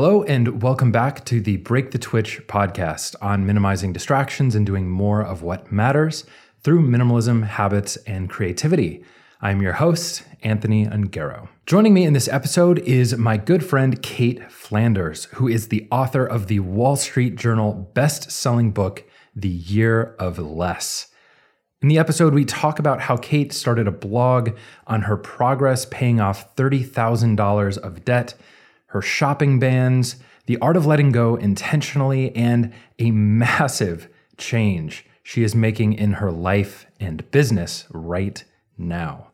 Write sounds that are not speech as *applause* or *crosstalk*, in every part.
Hello, and welcome back to the Break the Twitch podcast on minimizing distractions and doing more of what matters through minimalism, habits, and creativity. I'm your host, Anthony Ongaro. Joining me in this episode is my good friend Cait Flanders, who is the author of the Wall Street Journal best selling book, The Year of Less. In the episode, we talk about how Cait started a blog on her progress paying off $30,000 of debt her shopping bans, the art of letting go intentionally, and a massive change she is making in her life and business right now.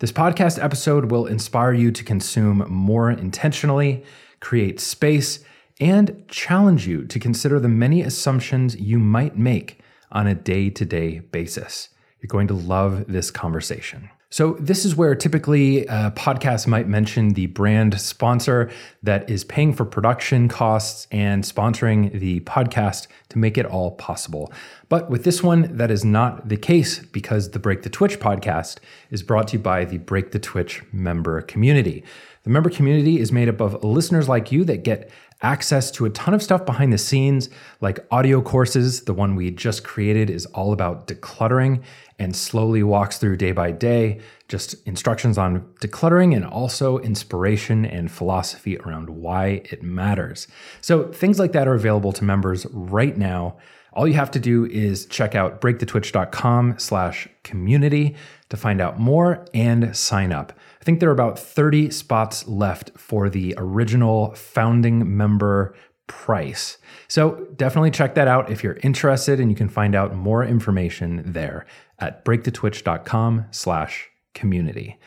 This podcast episode will inspire you to consume more intentionally, create space, and challenge you to consider the many assumptions you might make on a day to day basis. You're going to love this conversation. So, this is where typically uh, a podcast might mention the brand sponsor that is paying for production costs and sponsoring the podcast to make it all possible. But with this one, that is not the case because the Break the Twitch podcast is brought to you by the Break the Twitch member community. The member community is made up of listeners like you that get access to a ton of stuff behind the scenes, like audio courses. The one we just created is all about decluttering and slowly walks through day by day just instructions on decluttering and also inspiration and philosophy around why it matters. So things like that are available to members right now. All you have to do is check out breakthetwitch.com slash community to find out more and sign up. I think there are about 30 spots left for the original founding member price. So definitely check that out if you're interested and you can find out more information there at breakthetwitch.com slash community.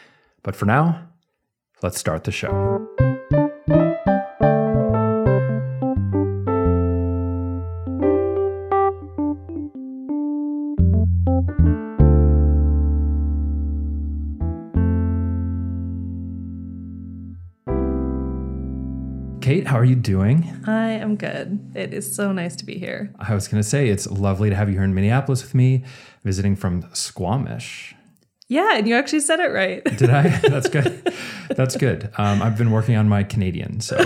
But for now, let's start the show. Are you doing? I am good. It is so nice to be here. I was going to say, it's lovely to have you here in Minneapolis with me, visiting from Squamish. Yeah, and you actually said it right. Did I? *laughs* That's good. That's good. Um, I've been working on my Canadian, so.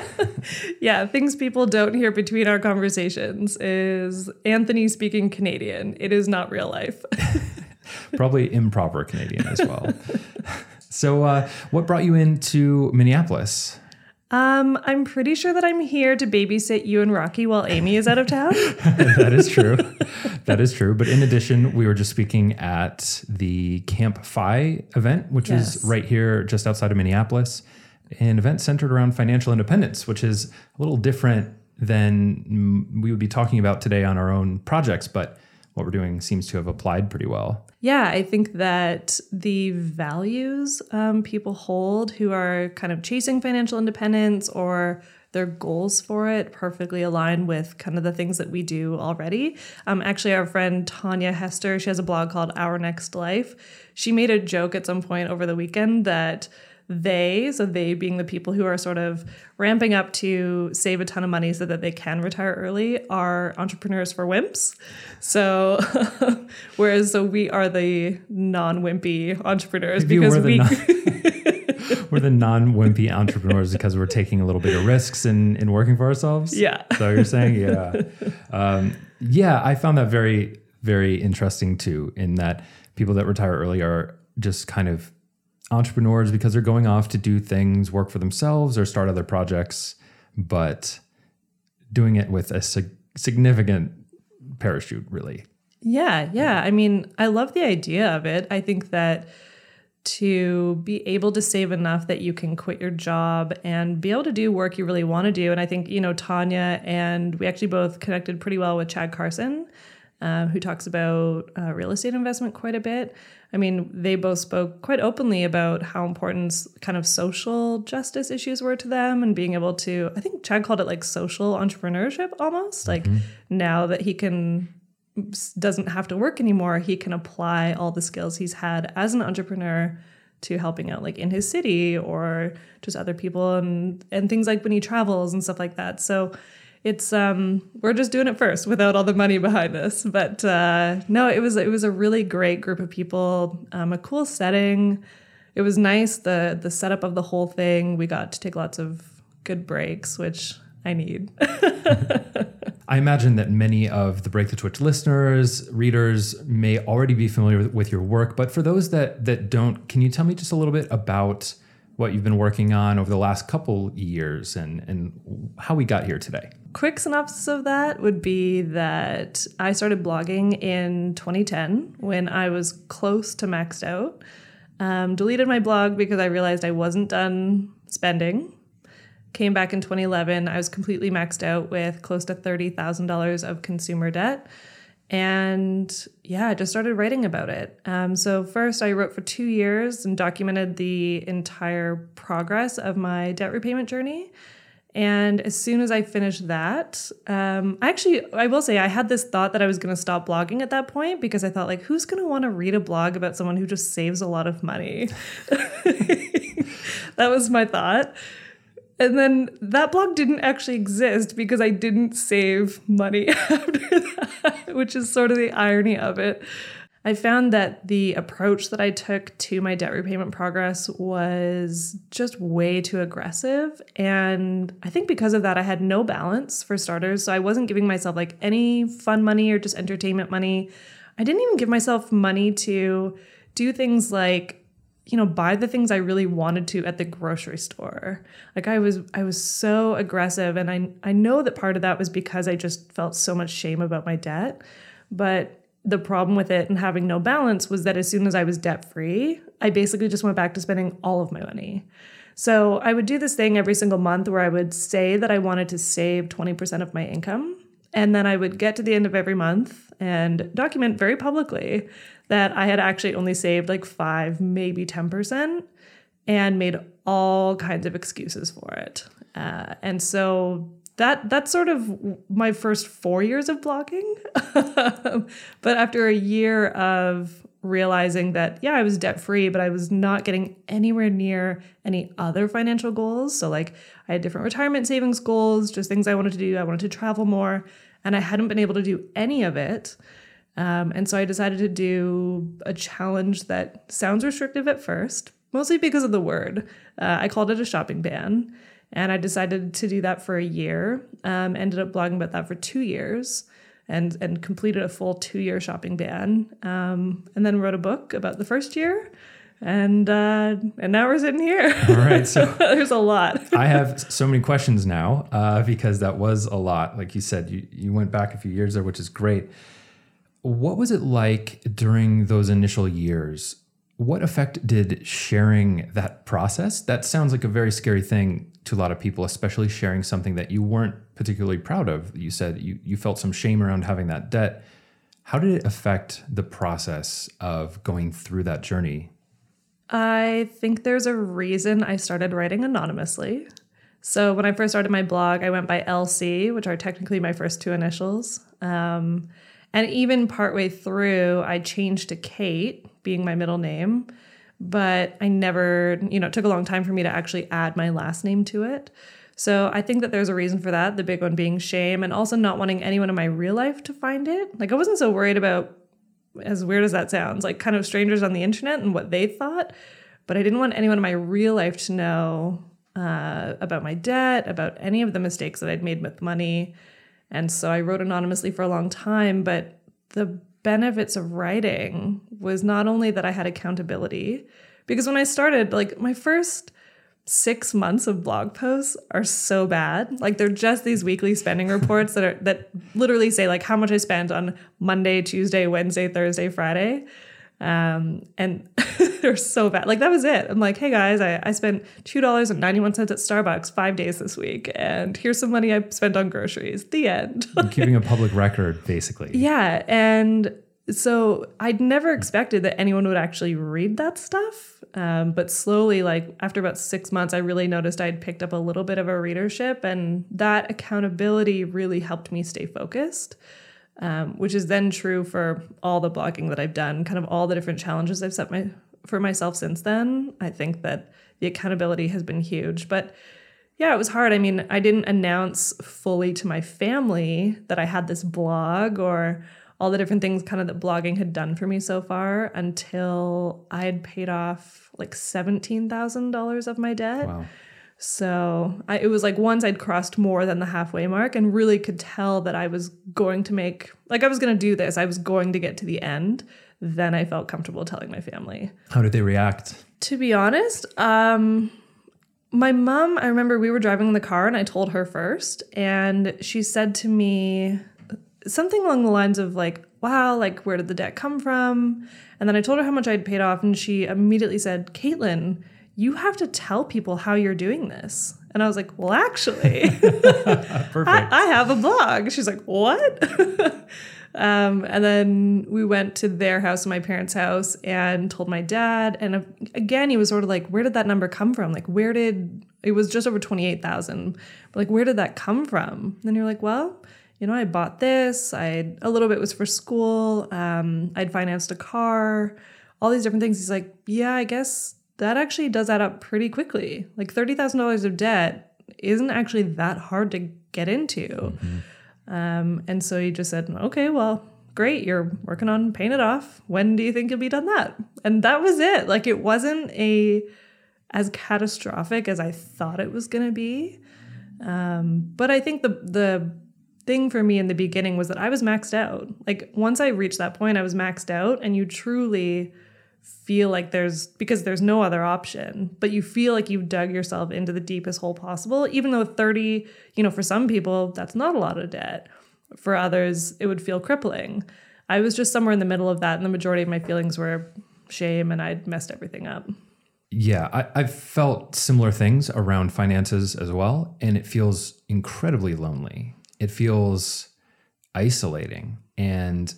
*laughs* yeah, things people don't hear between our conversations is Anthony speaking Canadian. It is not real life. *laughs* Probably improper Canadian as well. so, uh, what brought you into Minneapolis? Um, I'm pretty sure that I'm here to babysit you and Rocky while Amy is out of town. *laughs* that is true. that is true. But in addition, we were just speaking at the Camp FI event, which yes. is right here just outside of Minneapolis, an event centered around financial independence, which is a little different than we would be talking about today on our own projects, but what we're doing seems to have applied pretty well. Yeah, I think that the values um, people hold who are kind of chasing financial independence or their goals for it perfectly align with kind of the things that we do already. Um, actually, our friend Tanja Hester, she has a blog called Our Next Life. She made a joke at some point over the weekend that they, so they being the people who are sort of ramping up to save a ton of money so that they can retire early, are entrepreneurs for wimps. So, *laughs* whereas so we are the non-wimpy entrepreneurs Maybe because we. Non- *laughs* we're the non-wimpy entrepreneurs because we're taking a little bit of risks in, in working for ourselves. Yeah. So you're saying, yeah, um, yeah. I found that very, very interesting too. In that people that retire early are just kind of entrepreneurs because they're going off to do things, work for themselves, or start other projects, but doing it with a sig- significant parachute, really. Yeah, yeah. I mean, I love the idea of it. I think that to be able to save enough that you can quit your job and be able to do work you really want to do. And I think, you know, Tanja and we actually both connected pretty well with Chad Carson, uh, who talks about uh, real estate investment quite a bit. I mean, they both spoke quite openly about how important kind of social justice issues were to them and being able to, I think Chad called it like social entrepreneurship almost. Like mm-hmm. now that he can doesn't have to work anymore, he can apply all the skills he's had as an entrepreneur to helping out like in his city or just other people and and things like when he travels and stuff like that. So it's um we're just doing it first without all the money behind us but uh no it was it was a really great group of people um a cool setting. It was nice the the setup of the whole thing. We got to take lots of good breaks, which I need. *laughs* I imagine that many of the Break the Twitch listeners, readers may already be familiar with your work, but for those that that don't, can you tell me just a little bit about what you've been working on over the last couple years and and how we got here today? Quick synopsis of that would be that I started blogging in 2010 when I was close to maxed out. Um, deleted my blog because I realized I wasn't done spending came back in 2011. I was completely maxed out with close to $30,000 of consumer debt. And yeah, I just started writing about it. Um, so, first, I wrote for two years and documented the entire progress of my debt repayment journey. And as soon as I finished that, um, I actually, I will say I had this thought that I was going to stop blogging at that point because I thought, like, who's going to want to read a blog about someone who just saves a lot of money? *laughs* that was my thought. And then that blog didn't actually exist because I didn't save money *laughs* after that, which is sort of the irony of it. I found that the approach that I took to my debt repayment progress was just way too aggressive. And I think because of that, I had no balance for starters. So I wasn't giving myself like any fun money or just entertainment money. I didn't even give myself money to do things like you know buy the things i really wanted to at the grocery store. Like i was i was so aggressive and i i know that part of that was because i just felt so much shame about my debt. But the problem with it and having no balance was that as soon as i was debt free i basically just went back to spending all of my money. So i would do this thing every single month where i would say that i wanted to save 20% of my income and then i would get to the end of every month and document very publicly that I had actually only saved like five, maybe 10%, and made all kinds of excuses for it. Uh, and so that that's sort of my first four years of blogging. *laughs* but after a year of realizing that, yeah, I was debt free, but I was not getting anywhere near any other financial goals. So, like, I had different retirement savings goals, just things I wanted to do. I wanted to travel more, and I hadn't been able to do any of it. Um, and so I decided to do a challenge that sounds restrictive at first, mostly because of the word. Uh, I called it a shopping ban. And I decided to do that for a year. Um, ended up blogging about that for two years and, and completed a full two year shopping ban. Um, and then wrote a book about the first year. And uh, and now we're sitting here. All right, so *laughs* there's a lot. I have so many questions now uh, because that was a lot. Like you said, you you went back a few years there, which is great. What was it like during those initial years? What effect did sharing that process? That sounds like a very scary thing to a lot of people, especially sharing something that you weren't particularly proud of. You said you, you felt some shame around having that debt. How did it affect the process of going through that journey? I think there's a reason I started writing anonymously. So when I first started my blog, I went by LC, which are technically my first two initials. Um, and even partway through, I changed to Cait, being my middle name. But I never, you know, it took a long time for me to actually add my last name to it. So I think that there's a reason for that. The big one being shame and also not wanting anyone in my real life to find it. Like I wasn't so worried about, as weird as that sounds, like kind of strangers on the internet and what they thought. But I didn't want anyone in my real life to know uh, about my debt, about any of the mistakes that I'd made with money. And so I wrote anonymously for a long time, but the benefits of writing was not only that I had accountability, because when I started, like my first six months of blog posts are so bad. Like they're just these weekly spending reports that are that literally say like how much I spent on Monday, Tuesday, Wednesday, Thursday, Friday. Um, and *laughs* they're so bad. Like that was it. I'm like, hey guys, I, I spent two dollars and ninety one cents at Starbucks five days this week, and here's some money I spent on groceries. The end. *laughs* keeping a public record, basically. Yeah, and so I'd never expected that anyone would actually read that stuff. Um, but slowly, like after about six months, I really noticed I'd picked up a little bit of a readership, and that accountability really helped me stay focused um, which is then true for all the blogging that I've done, kind of all the different challenges I've set my for myself since then. I think that the accountability has been huge, but yeah, it was hard. I mean, I didn't announce fully to my family that I had this blog or all the different things kind of that blogging had done for me so far until I had paid off like $17,000 of my debt. Wow. So I, it was like once I'd crossed more than the halfway mark and really could tell that I was going to make, like I was going to do this, I was going to get to the end, then I felt comfortable telling my family. How did they react? To be honest, um, my mom, I remember we were driving in the car and I told her first, and she said to me something along the lines of, like, wow, like, where did the debt come from? And then I told her how much I'd paid off, and she immediately said, Caitlin, you have to tell people how you're doing this. And I was like, well, actually, *laughs* I, I, have a blog. She's like, what? *laughs* um, and then we went to their house, my parents' house, and told my dad. And again, he was sort of like, where did that number come from? Like, where did it was just over 28,000. Like, where did that come from? And you're like, well, you know, I bought this. I a little bit was for school. Um, I'd financed a car, all these different things. He's like, yeah, I guess that actually does add up pretty quickly. Like $30,000 of debt isn't actually that hard to get into. Mm-hmm. Um, and so he just said, okay, well, great, you're working on paying it off. When do you think you'll be done that? And that was it. Like it wasn't a as catastrophic as I thought it was going to be. Um, but I think the the thing for me in the beginning was that I was maxed out. Like once I reached that point, I was maxed out, and you truly feel like there's because there's no other option but you feel like you've dug yourself into the deepest hole possible even though 30 you know for some people that's not a lot of debt. For others it would feel crippling. I was just somewhere in the middle of that and the majority of my feelings were shame and i'd messed everything up. Yeah I, i've felt similar things around finances as well and it feels incredibly lonely. It feels isolating and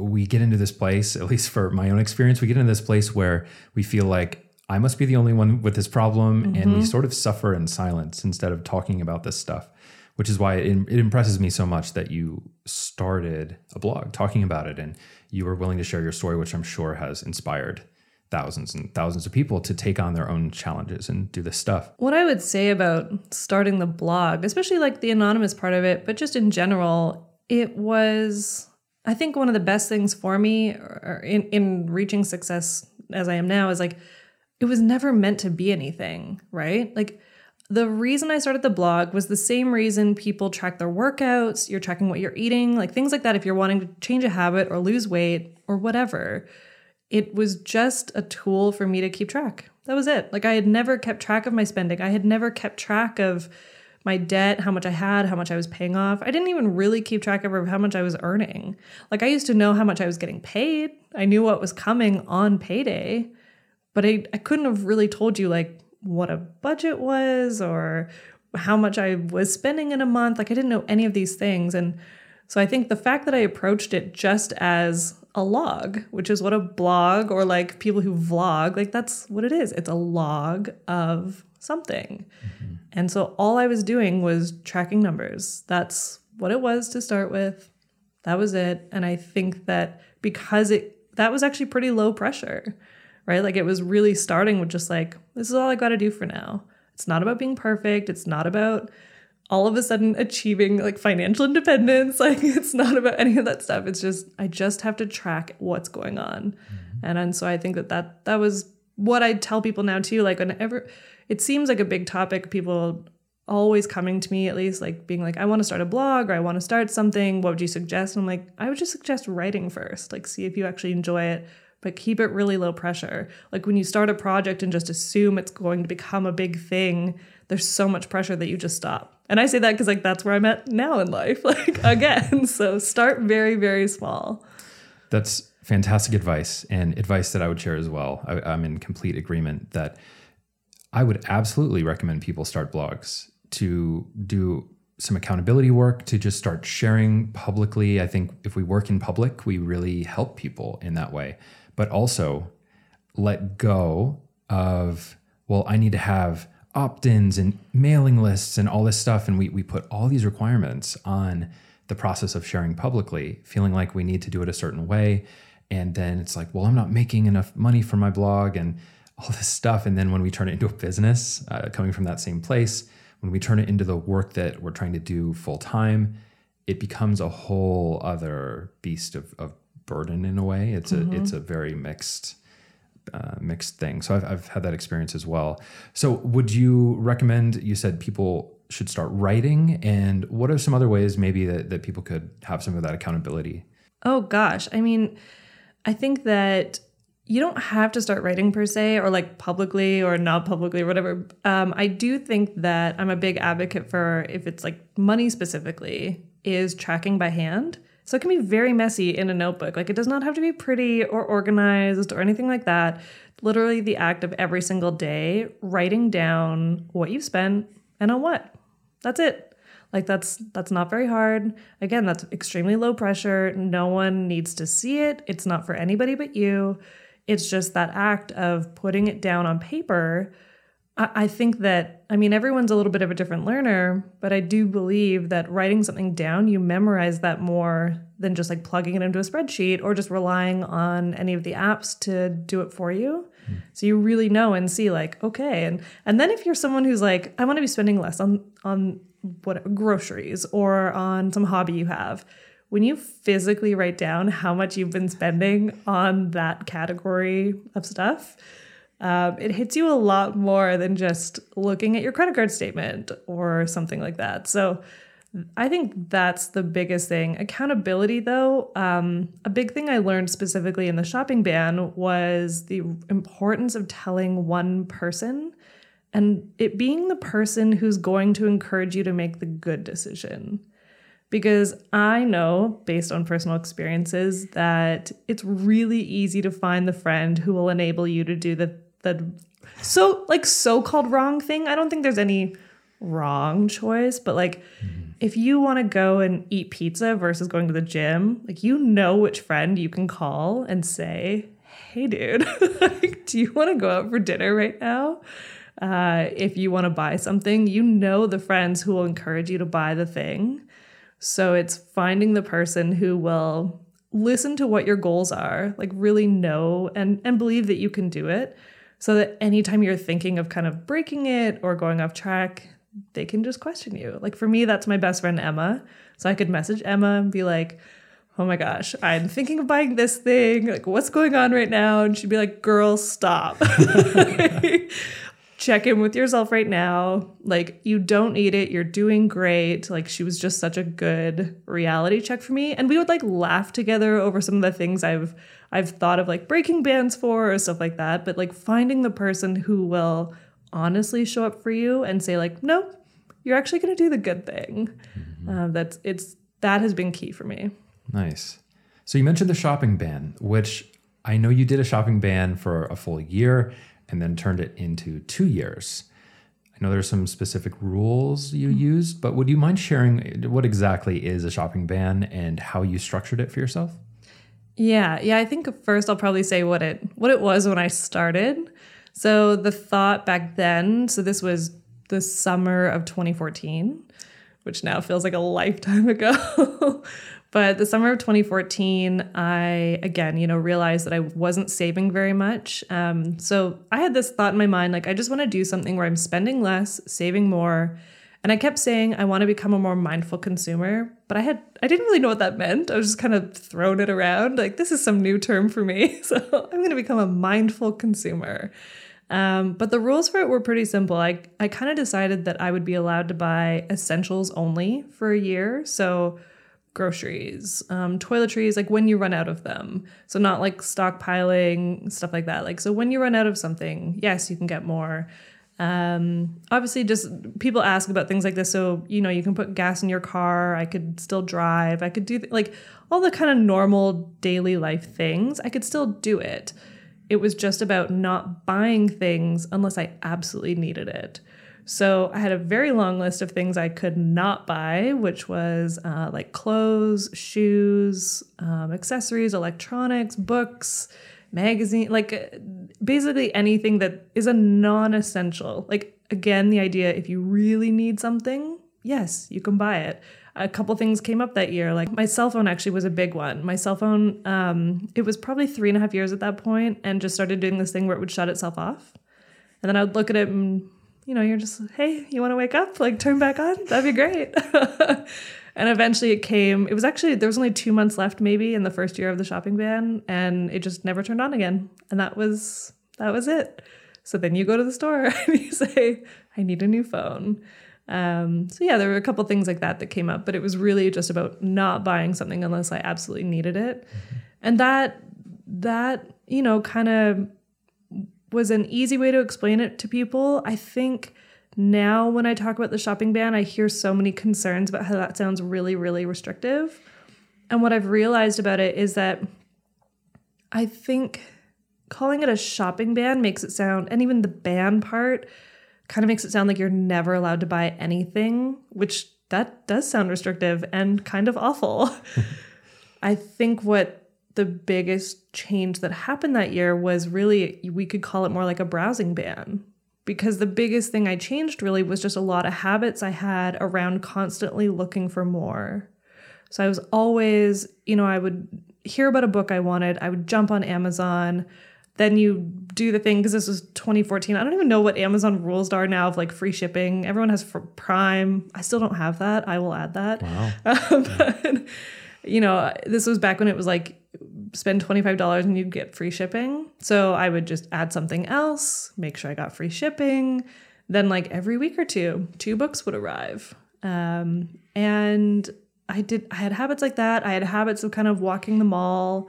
we get into this place, at least for my own experience, we get into this place where we feel like I must be the only one with this problem. Mm-hmm. And we mm-hmm. sort of suffer in silence instead of talking about this stuff, which is why it, it, impresses me so much that you started a blog talking about it and you were willing to share your story, which I'm sure has inspired thousands and thousands of people to take on their own challenges and do this stuff. What I would say about starting the blog, especially like the anonymous part of it, but just in general, it was I think one of the best things for me in in reaching success as I am now is like it was never meant to be anything, right? Like the reason I started the blog was the same reason people track their workouts, you're tracking what you're eating, like things like that if you're wanting to change a habit or lose weight or whatever. It was just a tool for me to keep track. That was it. Like I had never kept track of my spending. I had never kept track of my debt, how much I had, how much I was paying off. I didn't even really keep track of how much I was earning. Like I used to know how much I was getting paid. I knew what was coming on payday, but I, I couldn't have really told you like what a budget was or how much I was spending in a month. Like I didn't know any of these things. And so I think the fact that I approached it just as a log, which is what a blog or like people who vlog, like that's what it is. It's a log of something. Mm-hmm. And so all I was doing was tracking numbers. That's what it was to start with. That was it. And I think that because it that was actually pretty low pressure, right? Like it was really starting with just like, this is all I got to do for now. It's not about being perfect. It's not about all of a sudden achieving like financial independence. *laughs* Like it's not about any of that stuff. It's just I just have to track what's going on. Mm-hmm. And and so I think that that that was what I tell people now too. Like whenever it seems like a big topic. People always coming to me, at least, like being like, I want to start a blog or I want to start something. What would you suggest? And I'm like, I would just suggest writing first, like, see if you actually enjoy it, but keep it really low pressure. Like, when you start a project and just assume it's going to become a big thing, there's so much pressure that you just stop. And I say that because, like, that's where I'm at now in life, *laughs* like, again. so start very, very small. That's fantastic advice and advice that I would share as well. I, I'm in complete agreement that I would absolutely recommend people start blogs to do some accountability work, to just start sharing publicly. I think if we work in public, we really help people in that way. But also let go of, well, I need to have opt ins and mailing lists and all this stuff. And we, we put all these requirements on the process of sharing publicly, feeling like we need to do it a certain way. And then it's like, well, I'm not making enough money for my blog. And all this stuff. And then when we turn it into a business, uh, coming from that same place, when we turn it into the work that we're trying to do full time, it becomes a whole other beast of, of burden in a way. It's mm-hmm. a it's a very mixed uh, mixed thing. So I've, I've had that experience as well. So would you recommend? You said people should start writing, and what are some other ways maybe that that people could have some of that accountability? Oh gosh, I mean, I think that you don't have to start writing per se or like publicly or not publicly or whatever. Um, I do think that I'm a big advocate for if it's like money specifically, is tracking by hand. So it can be very messy in a notebook. Like it does not have to be pretty or organized or anything like that. Literally, the act of every single day writing down what you've spent and on what. That's it. Like that's that's not very hard. Again, that's extremely low pressure. No one needs to see it. It's not for anybody but you. It's just that act of putting it down on paper. I, think that, I mean, everyone's a little bit of a different learner, but I do believe that writing something down, you memorize that more than just like plugging it into a spreadsheet or just relying on any of the apps to do it for you. Mm. So you really know and see like, okay. And and then if you're someone who's like, I want to be spending less on on what groceries or on some hobby you have, when you physically write down how much you've been spending on that category of stuff, um, it hits you a lot more than just looking at your credit card statement or something like that. So I think that's the biggest thing. Accountability, though, um, a big thing I learned specifically in the shopping ban was the importance of telling one person and it being the person who's going to encourage you to make the good decision because I know, based on personal experiences, that it's really easy to find the friend who will enable you to do the the so like so-called wrong thing. I don't think there's any wrong choice, but like mm-hmm. if you want to go and eat pizza versus going to the gym, like you know which friend you can call and say, "Hey dude, *laughs* like, do you want to go out for dinner right now?" Uh, if you want to buy something, you know the friends who will encourage you to buy the thing so it's finding the person who will listen to what your goals are, like really know and and believe that you can do it so that anytime you're thinking of kind of breaking it or going off track, they can just question you. Like for me, that's my best friend Emma. So I could message Emma and be like, "Oh my gosh, I'm thinking of buying this thing. Like what's going on right now?" And she'd be like, "Girl, stop." *laughs* *laughs* check in with yourself right now. Like, you don't need it. You're doing great. Like, she was just such a good reality check for me. And we would like laugh together over some of the things I've I've thought of like breaking bands for or stuff like that. But like finding the person who will honestly show up for you and say, like, no, you're actually gonna do the good thing. Mm-hmm. Uh, that's it's that has been key for me. Nice. So you mentioned the shopping ban, which I know you did a shopping ban for a full year and then turned it into two years. I know there's some specific rules you mm-hmm. used, but would you mind sharing what exactly is a shopping ban and how you structured it for yourself? Yeah, yeah. I think first I'll probably say what it what it was when I started. So the thought back then, so this was the summer of 2014, which now feels like a lifetime *laughs* ago. But the summer of 2014, I again, you know, realized that I wasn't saving very much. Um, so I had this thought in my mind like, I just want to do something where I'm spending less, saving more. And I kept saying I want to become a more mindful consumer, but I had I didn't really know what that meant. I was just kind of throwing it around like this is some new term for me. *laughs* So I'm going to become a mindful consumer. Um, but the rules for it were pretty simple. I I kind of decided that I would be allowed to buy essentials only for a year. So groceries, um, toiletries, like when you run out of them. So, not like stockpiling, stuff like that. Like, so when you run out of something, yes, you can get more. Um, obviously, just people ask about things like this. So, you know, you can put gas in your car. I could still drive. I could do th- like all the kind of normal daily life things. I could still do it. It was just about not buying things unless I absolutely needed it. So I had a very long list of things I could not buy, which was uh, like clothes, shoes, um, accessories, electronics, books, magazine, like uh, basically anything that is a non essential. Like, again, the idea if you really need something, yes, you can buy it. A couple things came up that year. Like my cell phone actually was a big one. My cell phone, um, it was probably three and a half years at that point, and just started doing this thing where it would shut itself off. And then I would look at it and you know, you're just, hey, you want to wake up? Like, turn back on? That'd be great. *laughs* and eventually it came. It was actually there was only two months left, maybe, in the first year of the shopping ban, and it just never turned on again. And that was that was it. So then you go to the store *laughs* and you say, "I need a new phone." Um, so yeah, there were a couple things like that that came up, but it was really just about not buying something unless I absolutely needed it, mm-hmm. and that that you know kind of was an easy way to explain it to people. I think now when I talk about the shopping ban, I hear so many concerns about how that sounds really, really restrictive. And what I've realized about it is that I think calling it a shopping ban makes it sound, and even the ban part kind of makes it sound like you're never allowed to buy anything, which that does sound restrictive and kind of awful. *laughs* I think what the biggest change that happened that year was really, we could call it more like a browsing ban. Because the biggest thing I changed really was just a lot of habits I had around constantly looking for more. So I was always, you know, I would hear about a book I wanted, I would jump on Amazon, then you do the thing because this was 2014 i don't even know what amazon rules are now of like free shipping everyone has prime i still don't have that i will add that wow. Um, *laughs* but, you know this was back when it was like spend $25 and you'd get free shipping. So i would just add something else make sure i got free shipping. Then like every week or two two books would arrive. Um, and i did i had habits like that. I had habits of kind of walking the mall.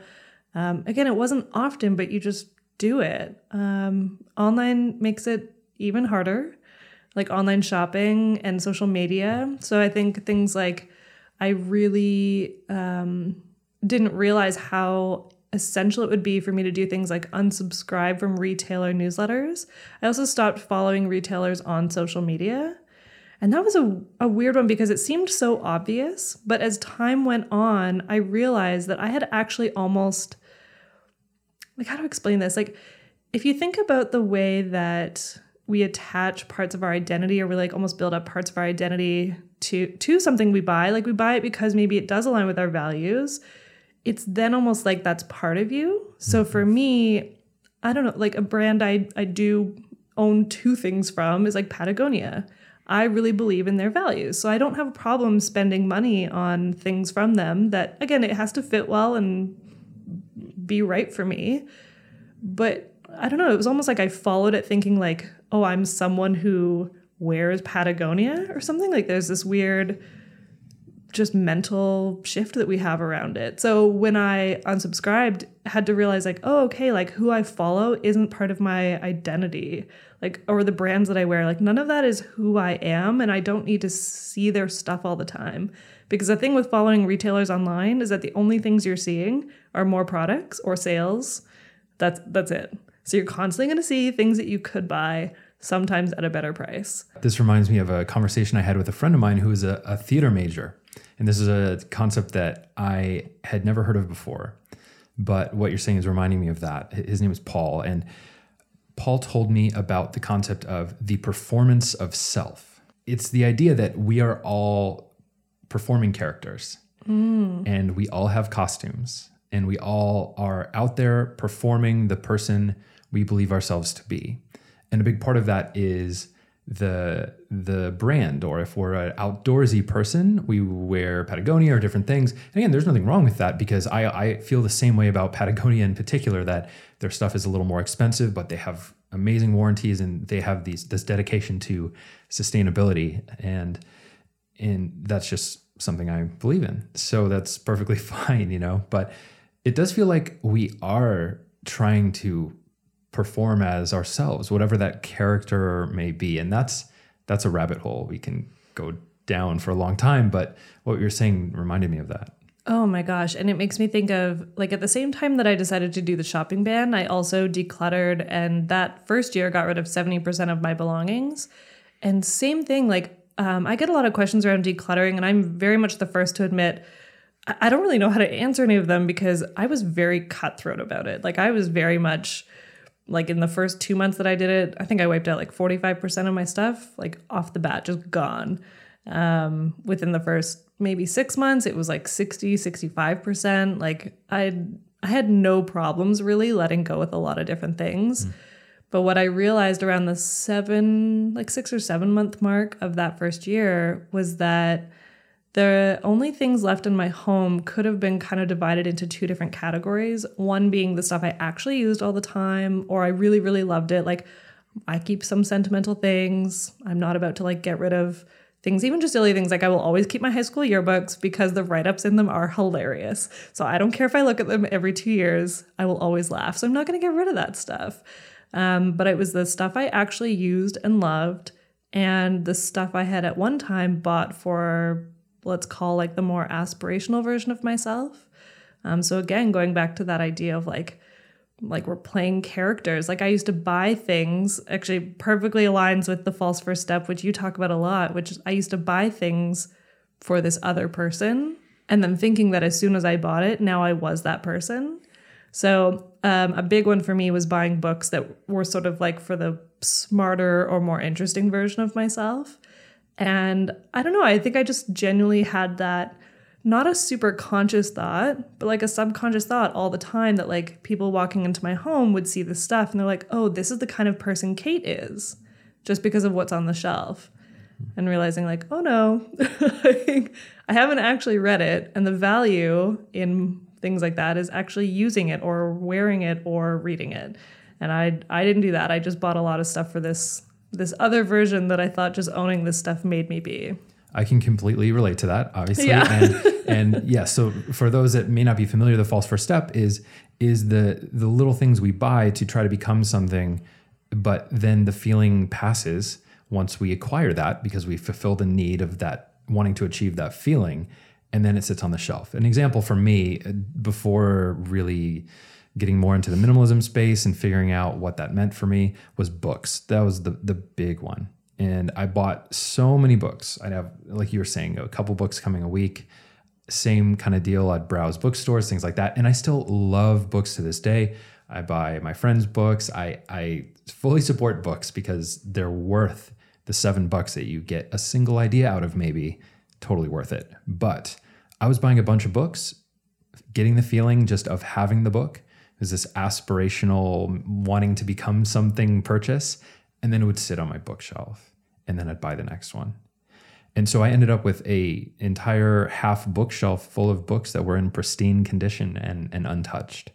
Um, again, it wasn't often, but you just do it. Um, online makes it even harder, like online shopping and social media. So I think things like I really um, didn't realize how essential it would be for me to do things like unsubscribe from retailer newsletters. I also stopped following retailers on social media. And that was a, a weird one because it seemed so obvious. But as time went on, I realized that I had actually almost like how to explain this like if you think about the way that we attach parts of our identity or we like almost build up parts of our identity to to something we buy like we buy it because maybe it does align with our values it's then almost like that's part of you so mm-hmm. for me i don't know like a brand i i do own two things from is like patagonia i really believe in their values so i don't have a problem spending money on things from them that again it has to fit well and be right for me. But I don't know, it was almost like I followed it thinking like, oh, I'm someone who wears Patagonia or something. Like there's this weird just mental shift that we have around it. So when I unsubscribed, had to realize like, oh, okay, like who I follow isn't part of my identity. Like or the brands that I wear, like none of that is who I am and I don't need to see their stuff all the time. Because the thing with following retailers online is that the only things you're seeing are more products or sales. That's that's it. So you're constantly going to see things that you could buy sometimes at a better price. This reminds me of a conversation I had with a friend of mine who is a, a theater major. And this is a concept that I had never heard of before. But what you're saying is reminding me of that. His name is Paul. And Paul told me about the concept of the performance of self. It's the idea that we are all performing characters. Mm. And we all have costumes and we all are out there performing the person we believe ourselves to be. And a big part of that is the the brand or if we're an outdoorsy person we wear patagonia or different things and again there's nothing wrong with that because i i feel the same way about patagonia in particular that their stuff is a little more expensive but they have amazing warranties and they have these this dedication to sustainability and and that's just something I believe in. So that's perfectly *laughs* fine, you know. But it does feel like we are trying to perform as ourselves, whatever that character may be. And that's that's a rabbit hole we can go down for a long time. But what you're saying reminded me of that. Oh my gosh. And it makes me think of like at the same time that I decided to do the shopping ban, I also decluttered and that first year got rid of 70% of my belongings. And same thing, like um, I get a lot of questions around decluttering, and I'm very much the first to admit I don't really know how to answer any of them because I was very cutthroat about it. Like I was very much like in the first two months that I did it, I think I wiped out like 45% of my stuff, like off the bat, just gone. Um, within the first maybe six months, it was like 60, 65%. Like I I had no problems really letting go with a lot of different things. Mm. But what I realized around the seven, like six or seven month mark of that first year was that the only things left in my home could have been kind of divided into two different categories. One being the stuff I actually used all the time, or I really, really loved it. Like, I keep some sentimental things. I'm not about to like get rid of things, even just silly things. Like, I will always keep my high school yearbooks because the write ups in them are hilarious. So, I don't care if I look at them every two years, I will always laugh. So, I'm not going to get rid of that stuff. Um, but it was the stuff I actually used and loved, and the stuff I had at one time bought for let's call like the more aspirational version of myself. Um, so again, going back to that idea of like like we're playing characters. Like I used to buy things, actually perfectly aligns with the false first step, which you talk about a lot, which I used to buy things for this other person and then thinking that as soon as I bought it, now I was that person. So um, a big one for me was buying books that were sort of like for the smarter or more interesting version of myself. And I don't know, I think I just genuinely had that not a super conscious thought, but like a subconscious thought all the time that like people walking into my home would see this stuff and they're like, oh, this is the kind of person Cait is just because of what's on the shelf. And realizing, like, oh no, *laughs* I haven't actually read it. And the value in things like that is actually using it or wearing it or reading it. And I I didn't do that. I just bought a lot of stuff for this this other version that I thought just owning this stuff made me be. I can completely relate to that, obviously. Yeah. and *laughs* and yeah, so for those that may not be familiar, the false first step is is the the little things we buy to try to become something, but then the feeling passes once we acquire that because we fulfill the need of that wanting to achieve that feeling, and then it sits on the shelf. An example for me uh, before really getting more into the minimalism space and figuring out what that meant for me was books. That was the the big one. And I bought so many books. I'd have, like you were saying, a couple books coming a week. Same kind of deal. I'd browse bookstores, things like that. And I still love books to this day. I buy my friends' books. I, I fully support books because they're worth the seven bucks that you get a single idea out of, maybe. Totally worth it. But I was buying a bunch of books, getting the feeling just of having the book was this aspirational wanting to become something purchase and then it would sit on my bookshelf and then I'd buy the next one. And so I ended up with a entire half bookshelf full of books that were in pristine condition and, and untouched.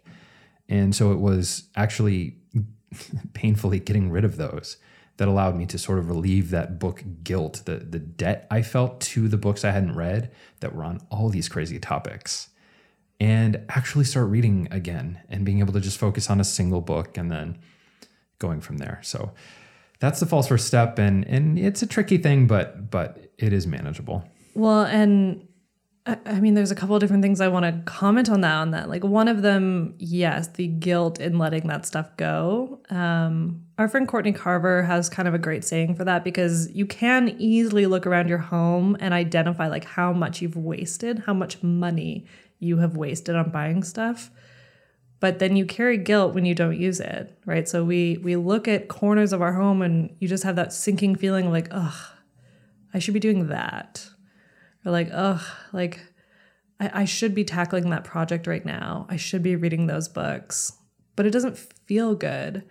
And so it was actually *laughs* painfully getting rid of those that allowed me to sort of relieve that book guilt, the, the debt I felt to the books I hadn't read that were on all these crazy topics and actually start reading again and being able to just focus on a single book and then going from there. So that's the false first step and and it's a tricky thing but but it is manageable. Well, and I mean, there's a couple of different things I want to comment on that. On that, like one of them, yes, the guilt in letting that stuff go. Um, our friend Courtney Carver has kind of a great saying for that because you can easily look around your home and identify like how much you've wasted, how much money you have wasted on buying stuff but then you carry guilt when you don't use it right? So we we look at corners of our home and you just have that sinking feeling like ugh i should be doing that. Or like ugh like I, I should be tackling that project right now. I should be reading those books. But it doesn't feel good.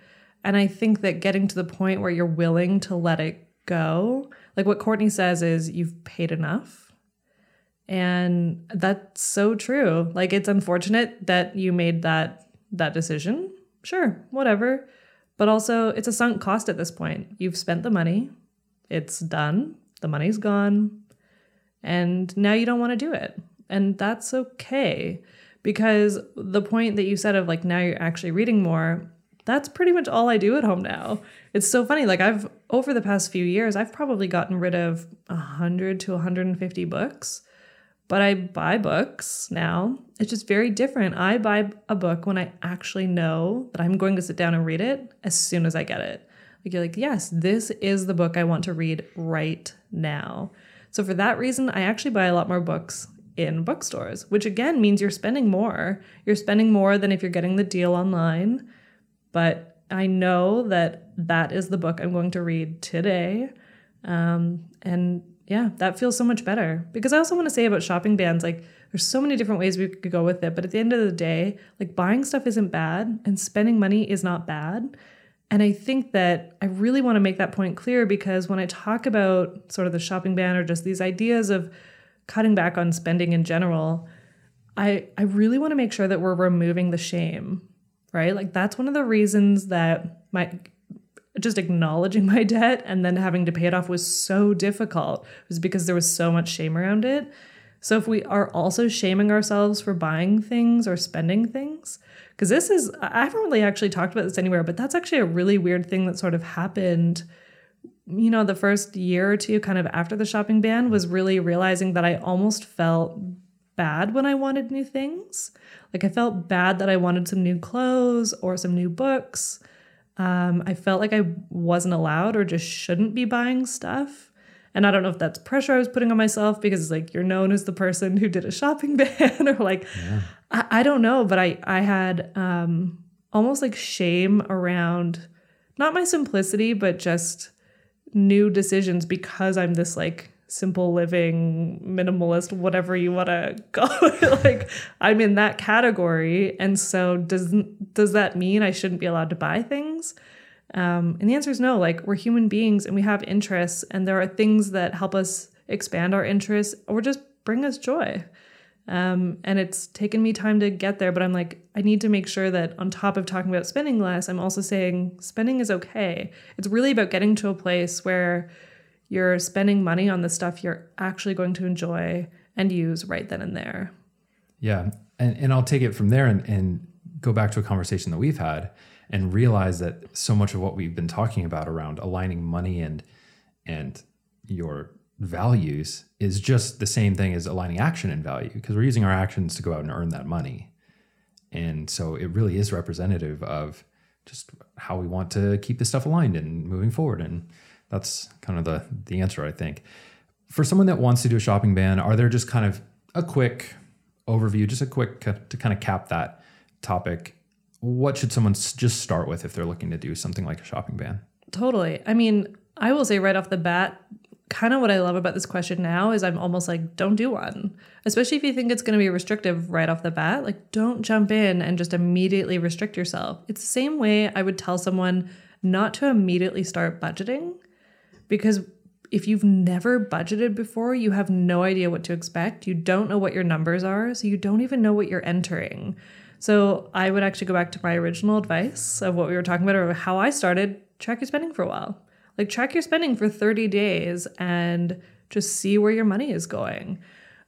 And i think that getting to the point where you're willing to let it go like what courtney says is you've paid enough and that's so true. Like it's unfortunate that you made that that decision. Sure, whatever. But also it's a sunk cost at this point. You've spent the money. It's done. The money's gone. And now you don't want to do it. And that's okay. Because the point that you said of like now you're actually reading more, that's pretty much all I do at home now. It's so funny. Like I've over the past few years, I've probably gotten rid of 100 to 150 books but I buy books now. It's just very different. I buy a book when I actually know that I'm going to sit down and read it as soon as I get it. Like you're like, yes, this is the book I want to read right now. So for that reason, I actually buy a lot more books in bookstores, which again means you're spending more. You're spending more than if you're getting the deal online. But I know that that is the book I'm going to read today. Um, and yeah, that feels so much better. Because I also want to say about shopping bans, like there's so many different ways we could go with it, but at the end of the day, like buying stuff isn't bad and spending money is not bad. And I think that I really want to make that point clear because when I talk about sort of the shopping ban or just these ideas of cutting back on spending in general, I I really want to make sure that we're removing the shame, right? Like that's one of the reasons that my just acknowledging *laughs* my debt and then having to pay it off was so difficult It was because there was so much shame around it. So if we are also shaming ourselves for buying things or spending things, because this is I haven't really actually talked about this anywhere, but that's actually a really weird thing that sort of happened you know, the first year or two kind of after the shopping ban was really realizing that I almost felt bad when I wanted new things. Like I felt bad that I wanted some new clothes or some new books. Um, I felt like I wasn't allowed or just shouldn't be buying stuff. And I don't know if that's pressure I was putting on myself because it's like you're known as the person who did a shopping *laughs* ban or like yeah. I, I, don't know, but I I had um, almost like shame around not my simplicity, but just new decisions because I'm this like simple living minimalist whatever you want to go like i'm in that category and so does does that mean i shouldn't be allowed to buy things? Um, and the answer is no. Like we're human beings and we have interests and there are things that help us expand our interests or just bring us joy. Um, and it's taken me time to get there but i'm like i need to make sure that on top of talking about spending less i'm also saying spending is okay. It's really about getting to a place where you're spending money on the stuff you're actually going to enjoy and use right then and there. Yeah. And, and I'll take it from there and, and go back to a conversation that we've had and realize that so much of what we've been talking about around aligning money and and your values is just the same thing as aligning action and value because we're using our actions to go out and earn that money. And so it really is representative of just how we want to keep this stuff aligned and moving forward. And that's kind of the the answer, I think. For someone that wants to do a shopping ban, are there just kind of a quick overview, just a quick to kind of cap that topic? What should someone just start with if they're looking to do something like a shopping ban? Totally. I mean, I will say right off the bat, kind of what I love about this question now is I'm almost like, don't do one. Especially if you think it's going to be restrictive right off the bat. Like, don't jump in and just immediately restrict yourself. It's the same way I would tell someone not to immediately start budgeting because if you've never budgeted before, you have no idea what to expect. You don't know what your numbers are, so you don't even know what you're entering. So I would actually go back to my original advice of what we were talking about or how I started track your spending for a while. Like track your spending for 30 days and just see where your money is going.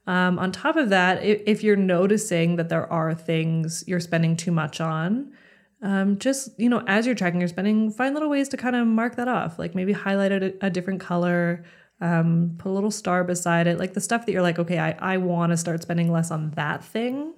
Um, on top of that, if, if you're noticing that there are things you're spending too much on, um, just you know as you're tracking your spending find little ways to kind of mark that off like maybe highlight a, a different color um, put a little star beside it like the stuff that you're like okay i, I want to start spending less on that thing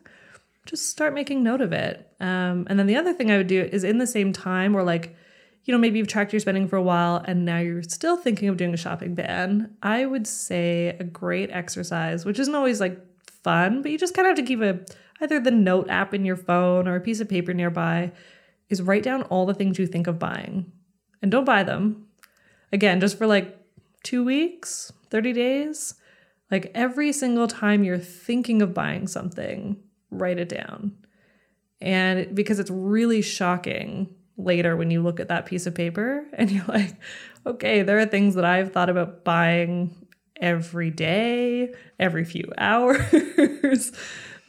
just start making note of it. Um, and then the other thing i would do is in the same time or like you know maybe you've tracked your spending for a while and now you're still thinking of doing a shopping ban i would say a great exercise which isn't always like fun but you just kind of have to keep a either the note app in your phone or a piece of paper nearby, is write down all the things you think of buying. And don't buy them. Again, just for like two weeks, 30 days. Like every single time you're thinking of buying something, write it down. And because it's really shocking later when you look at that piece of paper *laughs* and you're like, okay, there are things that I've thought about buying every day, every few *laughs* hours.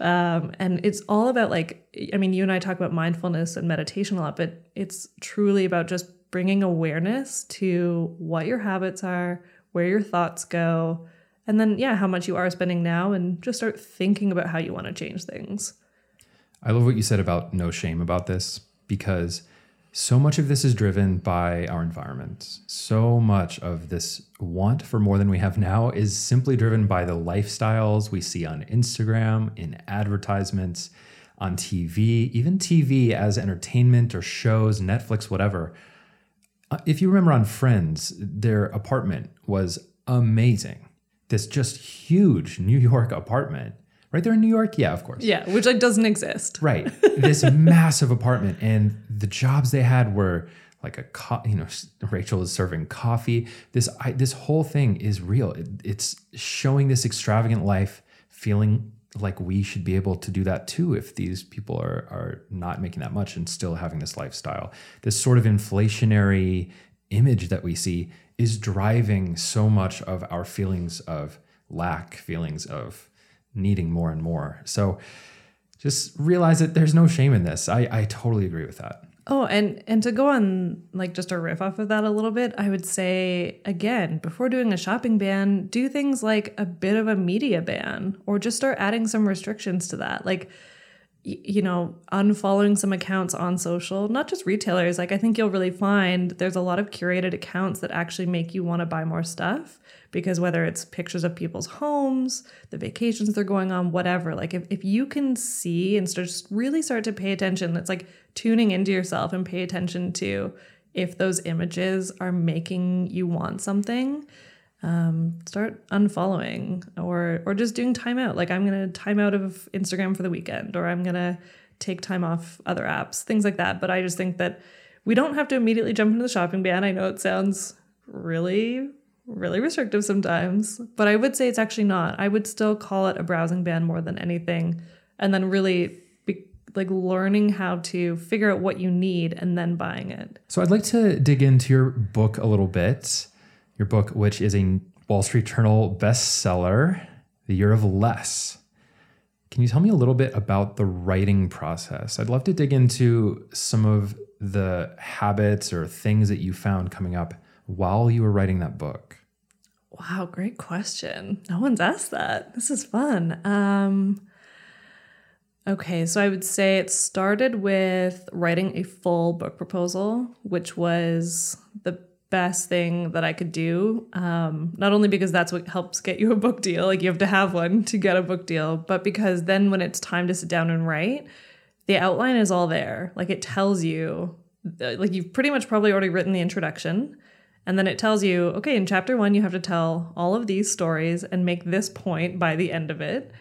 Um, and it's all about like, I mean, you and I talk about mindfulness and meditation a lot, but it's truly about just bringing awareness to what your habits are, where your thoughts go, and then, yeah, how much you are spending now, and just start thinking about how you want to change things. I love what you said about no shame about this because so much of this is driven by our environment. So much of this want for more than we have now is simply driven by the lifestyles we see on Instagram, in advertisements, on TV, even TV as entertainment or shows, Netflix, whatever. Uh, if you remember on Friends, their apartment was amazing. This just huge New York apartment right there in New York? Yeah, of course. Yeah, which like doesn't exist. *laughs* Right. This massive apartment and the jobs they had were like a co- you know Rachel is serving coffee. This I, this whole thing is real. It, it's showing this extravagant life feeling like we should be able to do that too if these people are are not making that much and still having this lifestyle. This sort of inflationary image that we see is driving so much of our feelings of lack, feelings of needing more and more. So just realize that there's no shame in this. I, I totally agree with that. Oh, and and to go on like just a riff off of that a little bit, I would say again, before doing a shopping ban, do things like a bit of a media ban or just start adding some restrictions to that. Like you know, unfollowing some accounts on social, not just retailers. Like, I think you'll really find there's a lot of curated accounts that actually make you want to buy more stuff because whether it's pictures of people's homes, the vacations they're going on, whatever, like, if, if you can see and start, just really start to pay attention, it's like tuning into yourself and pay attention to if those images are making you want something um, start unfollowing or or just doing timeout. Like I'm gonna time out of Instagram for the weekend, or I'm gonna take time off other apps, things like that. But I just think that we don't have to immediately jump into the shopping ban. I know it sounds really really restrictive sometimes, but I would say it's actually not. I would still call it a browsing ban more than anything, and then really like learning how to figure out what you need and then buying it. So I'd like to dig into your book a little bit your book, which is a Wall Street Journal bestseller, The Year of Less. Can you tell me a little bit about the writing process? I'd love to dig into some of the habits or things that you found coming up while you were writing that book. Wow, great question. No one's asked that. This is fun. Um, okay, so I would say it started with writing a full book proposal, which was the best thing that I could do. Um, not only because that's what helps get you a book deal, like you have to have one to get a book deal, but because then when it's time to sit down and write, the outline is all there. Like it tells you, like you've pretty much probably already written the introduction. And then it tells you, okay, in chapter one, you have to tell all of these stories and make this point by the end of it.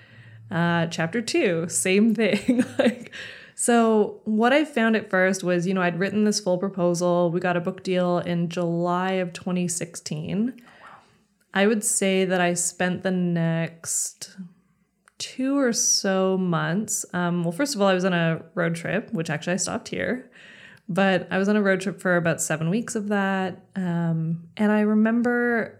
Uh, chapter two, same *laughs* thing. like, so, what I found at first was, you know, I'd written this full proposal. We got a book deal in July of 2016. Oh, wow. I would say that I spent the next two or so months. Um, well, first of all, I was on a road trip, which actually I stopped here, but I was on a road trip for about seven weeks of that. Um, and I remember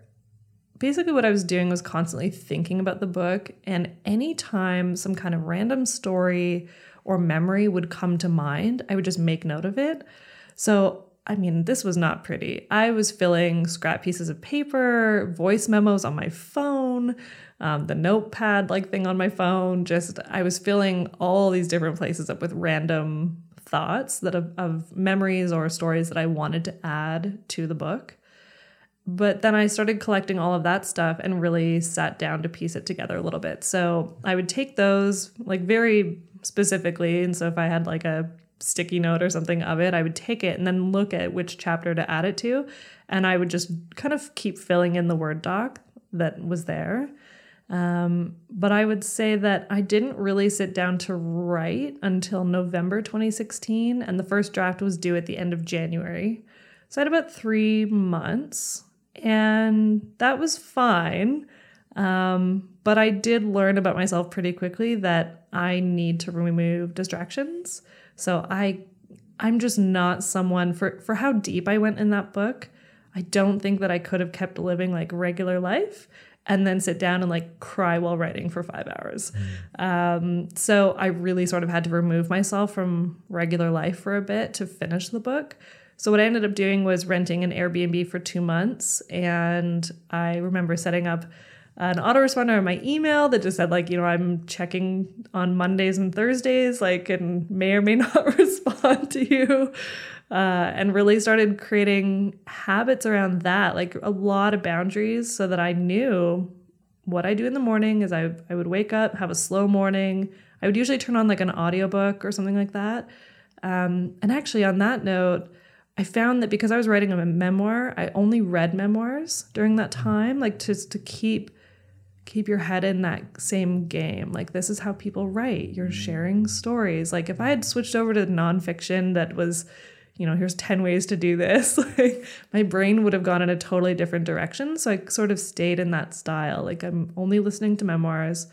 basically what I was doing was constantly thinking about the book. And anytime some kind of random story or memory would come to mind, I would just make note of it. So, I mean, this was not pretty. I was filling scrap pieces of paper, voice memos on my phone, um, the notepad like thing on my phone. Just, I was filling all these different places up with random thoughts that of, of memories or stories that I wanted to add to the book. But then I started collecting all of that stuff and really sat down to piece it together a little bit. So I would take those, like very specifically. And so if I had like a sticky note or something of it, I would take it and then look at which chapter to add it to. And I would just kind of keep filling in the Word doc that was there. Um, but I would say that I didn't really sit down to write until November 2016, and the first draft was due at the end of January. So I had about three months, and that was fine. Um, but I did learn about myself pretty quickly that I need to remove distractions. So I I'm just not someone for for how deep I went in that book. I don't think that I could have kept living like regular life and then sit down and like cry while writing for five hours. Mm. Um, so I really sort of had to remove myself from regular life for a bit to finish the book. So what I ended up doing was renting an Airbnb for two months, and I remember setting up an autoresponder on my email that just said like you know i'm checking on mondays and thursdays like and may or may *laughs* not respond to you. Uh, and really started creating habits around that like a lot of boundaries so that i knew what i do in the morning is i, I would wake up have a slow morning. I would usually turn on like an audiobook or something like that. Um, and actually on that note I found that because I was writing a memoir, I only read memoirs during that time, like just to keep keep your head in that same game. Like, this is how people write. You're sharing stories. Like, if I had switched over to nonfiction that was, you know, here's 10 ways to do this, *laughs* like, my brain would have gone in a totally different direction. So I sort of stayed in that style. Like, I'm only listening to memoirs.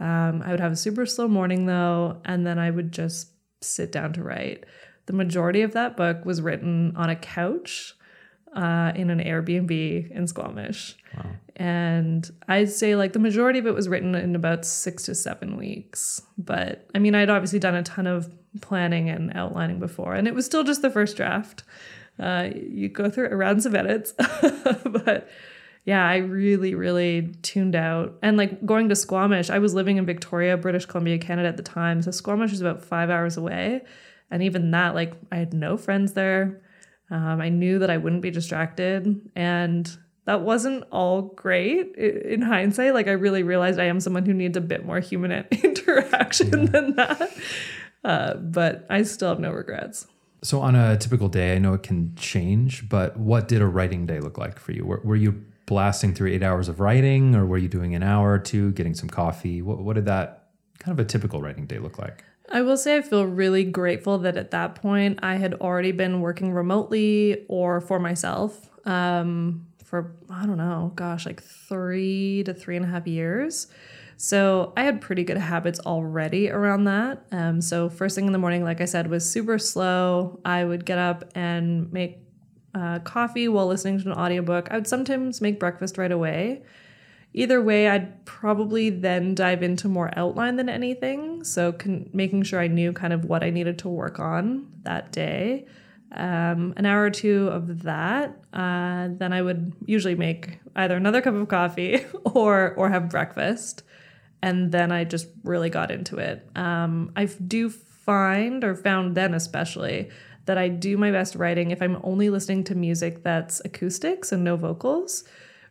Um, I would have a super slow morning though, and then I would just sit down to write. The majority of that book was written on a couch uh, in an Airbnb in Squamish. Wow. And I'd say like the majority of it was written in about six to seven weeks. But I mean, I'd obviously done a ton of planning and outlining before, and it was still just the first draft. Uh, you go through rounds of edits, *laughs* but yeah, I really, really tuned out. And like going to Squamish, I was living in Victoria, British Columbia, Canada at the time. So Squamish was about five hours away. And even that, like, I had no friends there. Um, I knew that I wouldn't be distracted. And that wasn't all great in hindsight. Like, I really realized I am someone who needs a bit more human *laughs* interaction yeah. than that. Uh, but I still have no regrets. So, on a typical day, I know it can change, but what did a writing day look like for you? Were, were you blasting through eight hours of writing, or were you doing an hour or two, getting some coffee? What, what did that kind of a typical writing day look like? I will say I feel really grateful that at that point I had already been working remotely or for myself um, for, I don't know, gosh, like three to three and a half years. So I had pretty good habits already around that. Um, so first thing in the morning, like I said, was super slow. I would get up and make uh, coffee while listening to an audiobook. I would sometimes make breakfast right away. Either way, I'd probably then dive into more outline than anything. So, con- making sure I knew kind of what I needed to work on that day. Um, an hour or two of that, uh, then I would usually make either another cup of coffee *laughs* or or have breakfast, and then I just really got into it. Um, I do find or found then especially that I do my best writing if I'm only listening to music that's acoustics and no vocals.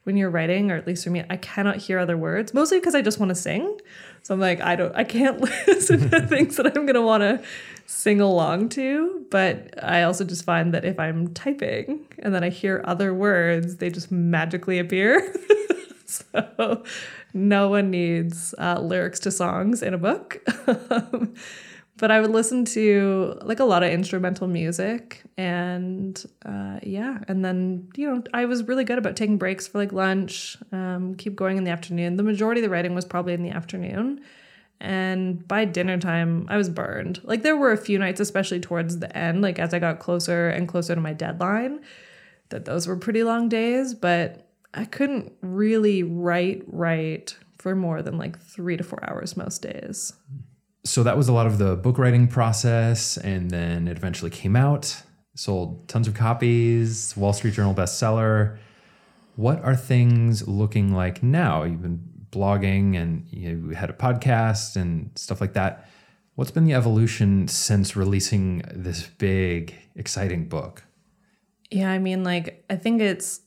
When you're writing, or at least for me, I cannot hear other words, mostly because I just want to sing. So I'm like, I don't, I can't *laughs* listen to *laughs* things that I'm gonna want to sing along to. But I also just find that if I'm typing and then I hear other words, they just magically appear. *laughs* so no one needs uh, lyrics to songs in a book. But I would listen to like a lot of instrumental music and uh, yeah, and then you know I was really good about taking breaks for like lunch, um, keep going in the afternoon. The majority of the writing was probably in the afternoon, and by dinner time I was burned. Like there were a few nights, especially towards the end, like as I got closer and closer to my deadline, that those were pretty long days, but I couldn't really write write for more than like three to four hours most days so that was a lot of the book writing process and then it eventually came out sold tons of copies wall street journal bestseller. What are things looking like now? You've been blogging and you had a podcast and stuff like that. What's been the evolution since releasing this big exciting book? Yeah i mean like i think it's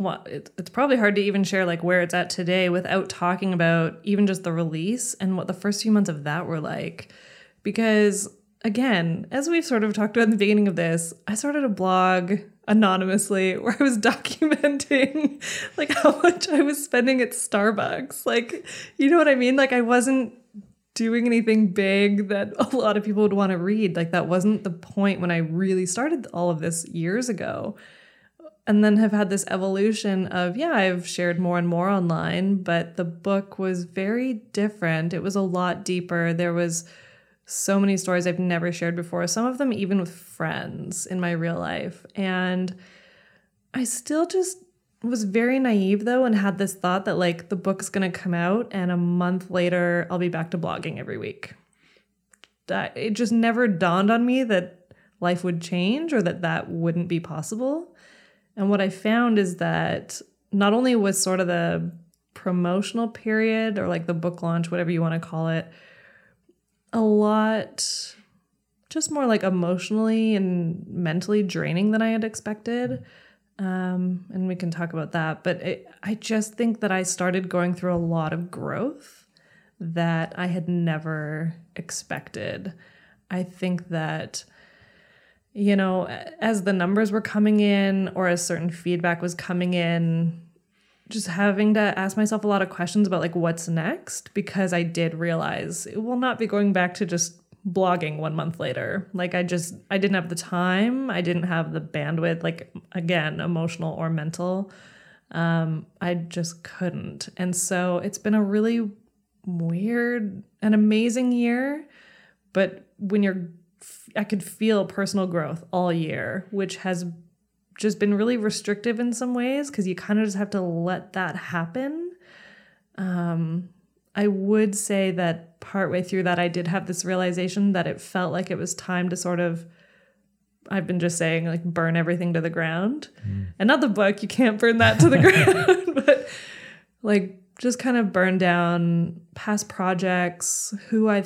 well, it, it's probably hard to even share like where it's at today without talking about even just the release and what the first few months of that were like. Because again, as we've sort of talked about in the beginning of this, I started a blog anonymously *laughs* where I was *laughs* documenting like how much I was spending at Starbucks. Like, you know what I mean? Like I wasn't doing anything big that *laughs* a lot of people would want to read. Like that wasn't the point when I really started all of this years ago and then have had this evolution of yeah i've shared more and more online but the book was very different. It was a lot deeper. There was so many stories i've never shared before some of them even with friends in my real life. And i still just was very naive though and had this thought that like the book's going to come out and a month later i'll be back to blogging every week. It just never dawned on me that life would change or that that wouldn't be possible and what I found is that not only was sort of the promotional period or like the book launch, whatever you want to call it, a lot just more like emotionally and mentally draining than I had expected. Um, and we can talk about that. But it, I just think that I started going through a lot of growth that I had never expected. I think that you know, as the numbers were coming in or as certain feedback was coming in, just having to ask myself a lot of questions about like what's next because I did realize it will not be going back to just blogging one month later. Like I just I didn't have the time, I didn't have the bandwidth, like again, emotional or mental. Um, I just couldn't. And so it's been a really weird and amazing year. But when you're I could feel personal growth all year, which has just been really restrictive in some ways because you kind of just have to let that happen. Um, I would say that partway through that, I did have this realization that it felt like it was time to sort of, I've been just saying, like, burn everything to the ground. Mm. And not the book, you can't burn that to the *laughs* ground, *laughs* but like just kind of burn down past projects, who I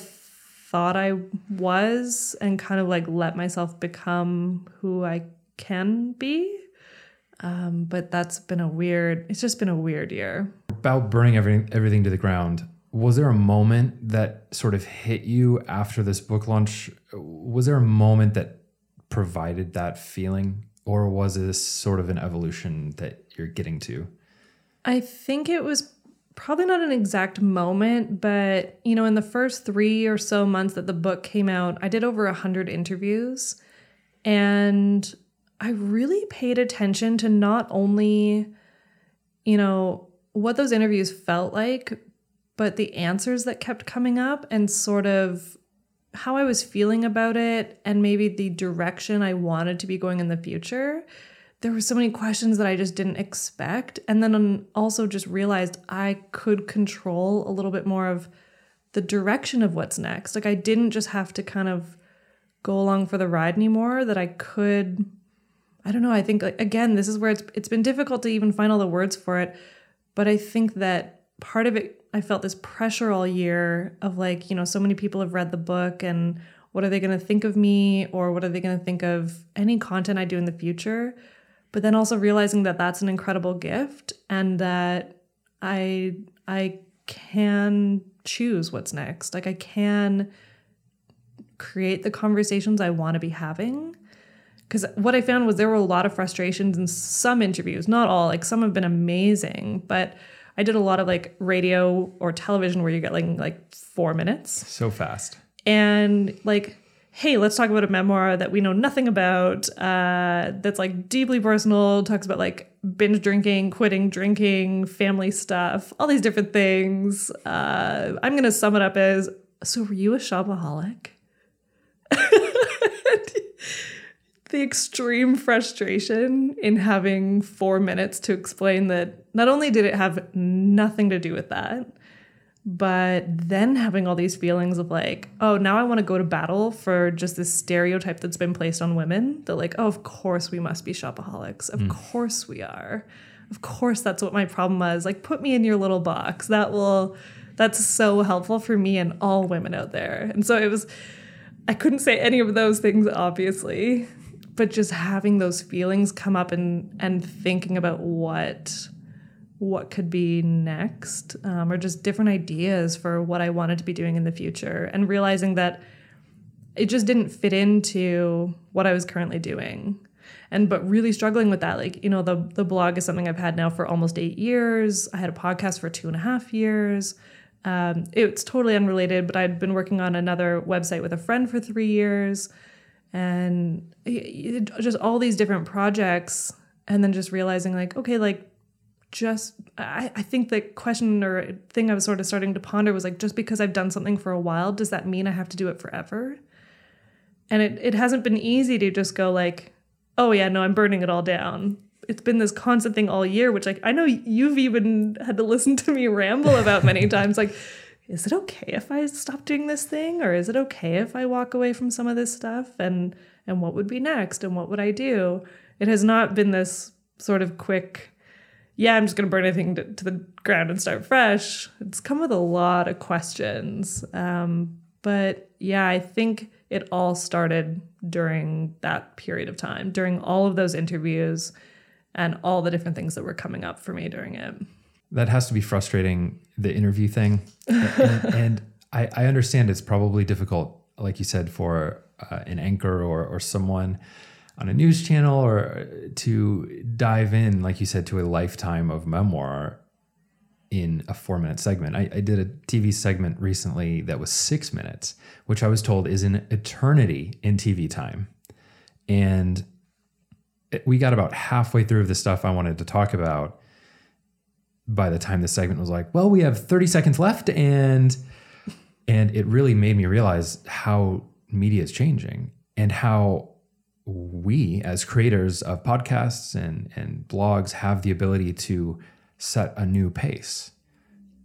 thought I was, and kind of like let myself become who I can be. Um, but that's been a weird, it's just been a weird year. About burning everything, everything to the ground, was there a moment that sort of hit you after this book launch? Was there a moment that provided that feeling? Or was this sort of an evolution that you're getting to? I think it was probably not an exact moment, but you know, in the first three or so months that the book came out, I did over a hundred interviews. And I really paid attention to not only, you know, what those interviews felt like, but the answers that kept coming up and sort of how I was feeling about it and maybe the direction I wanted to be going in the future. There were so many questions that I just didn't expect. And then also just realized I could control a little bit more of the direction of what's next. Like I didn't just have to kind of go along for the ride anymore, that I could I don't know, I think like again, this is where it's it's been difficult to even find all the words for it, but I think that part of it I felt this pressure all year of like, you know, so many people have read the book and what are they going to think of me or what are they going to think of any content I do in the future? But then also realizing that that's an incredible gift and that I I can choose what's next. Like I can create the conversations I want to be having. Because what I found was there were a lot of frustrations in some interviews, not all, like some have been amazing, but I did a lot of like radio or television where you get like like four minutes. So fast. And like, hey, let's talk about a memoir that we know nothing about. Uh, that's like deeply personal. Talks about like binge drinking, quitting drinking, family stuff, all these different things. Uh, I'm gonna sum it up as: So, were you a shopaholic? *laughs* the extreme frustration in having four minutes to explain that not only did it have nothing to do with that, but then having all these feelings of like, oh, now I want to go to battle for just this stereotype that's been placed on women that, like, oh, of course we must be shopaholics. Of mm. course we are. Of course that's what my problem was. Like, put me in your little box. That will, that's so helpful for me and all women out there. And so it was, I couldn't say any of those things, obviously, but just having those feelings come up and and thinking about what what could be next um, or just different ideas for what i wanted to be doing in the future and realizing that it just didn't fit into what i was currently doing. And but really struggling with that like you know the the blog is something i've had now for almost eight years. I had a podcast for two and a half years. Um, it's totally unrelated but i'd been working on another website with a friend for three years. And just all these different projects and then just realizing like okay like just I, I think the question or thing i was sort of starting to ponder was like just because i've done something for a while does that mean i have to do it forever? And it, it hasn't been easy to just go like oh yeah no i'm burning it all down. It's been this constant thing all year which like i know you've even had to listen to me ramble about many *laughs* times like is it okay if I stop doing this thing? Or is it okay if I walk away from some of this stuff? And and what would be next? And what would I do? It has not been this sort of quick yeah, I'm just going to burn everything to, to, the ground and start fresh. It's come with a lot of questions. Um, but yeah, I think it all started during that period of time, during all of those interviews and all the different things that were coming up for me during it that has to be frustrating the interview thing and, *laughs* and I, I, understand it's probably difficult like you said for uh, an anchor or, or someone on a news channel or to dive in like you said to a lifetime of memoir in a four minute segment. I, I did a tv segment recently that was six minutes which i was told is an eternity in tv time. And we got about halfway through the stuff i wanted to talk about by the time the segment was like, well, we have 30 seconds left and and it really made me realize how media is changing and how we as creators of podcasts and, and blogs have the ability to set a new pace,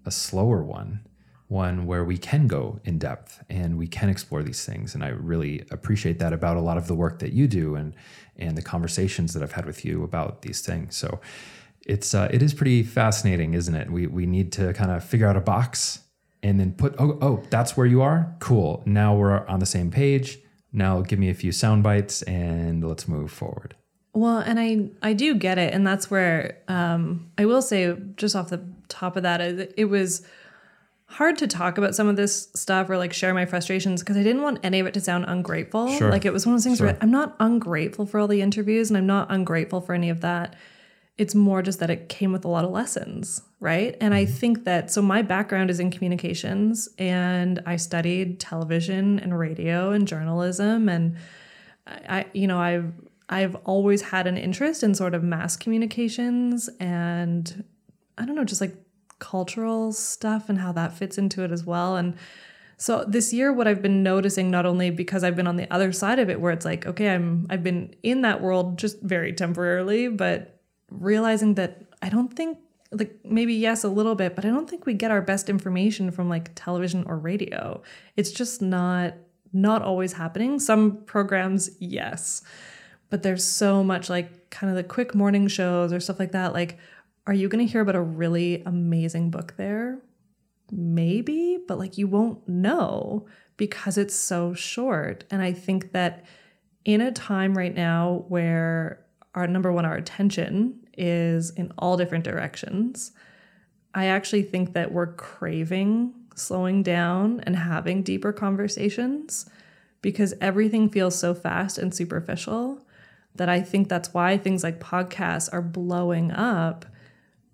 a slower one, one where we can go in depth and we can explore these things. And I really appreciate that about a lot of the work that you do and and the conversations that I've had with you about these things. So it's uh, it is pretty fascinating, isn't it? We we need to kind of figure out a box and then put oh oh that's where you are. Cool. Now we're on the same page. Now give me a few sound bites and let's move forward. Well, and I I do get it, and that's where um, I will say just off the top of that, it was hard to talk about some of this stuff or like share my frustrations because I didn't want any of it to sound ungrateful. Sure. Like it was one of those things Sure. where I'm not ungrateful for all the interviews and I'm not ungrateful for any of that. It's more just that it came with a lot of lessons, right? And I mm-hmm. think that so my background is in communications and I studied television and radio and journalism and I, I you know, I've I've always had an interest in sort of mass communications and I don't know, just like cultural stuff and how that fits into it as well. And so this year what I've been noticing not only because I've been on the other side of it where it's like, okay, I'm I've been in that world just very temporarily, but realizing that I don't think like maybe yes a little bit, but I don't think we get our best information from like television or radio. It's just not not always happening. Some programs, yes. But there's so much like kind of the quick morning shows or stuff like that. Like, are you going to hear about a really amazing book there? Maybe, but like you won't know because it's so short. And I think that in a time right now where our number one, our attention is in all different directions, I actually think that we're craving slowing down and having deeper conversations because everything feels so fast and superficial that I think that's why things like podcasts are blowing up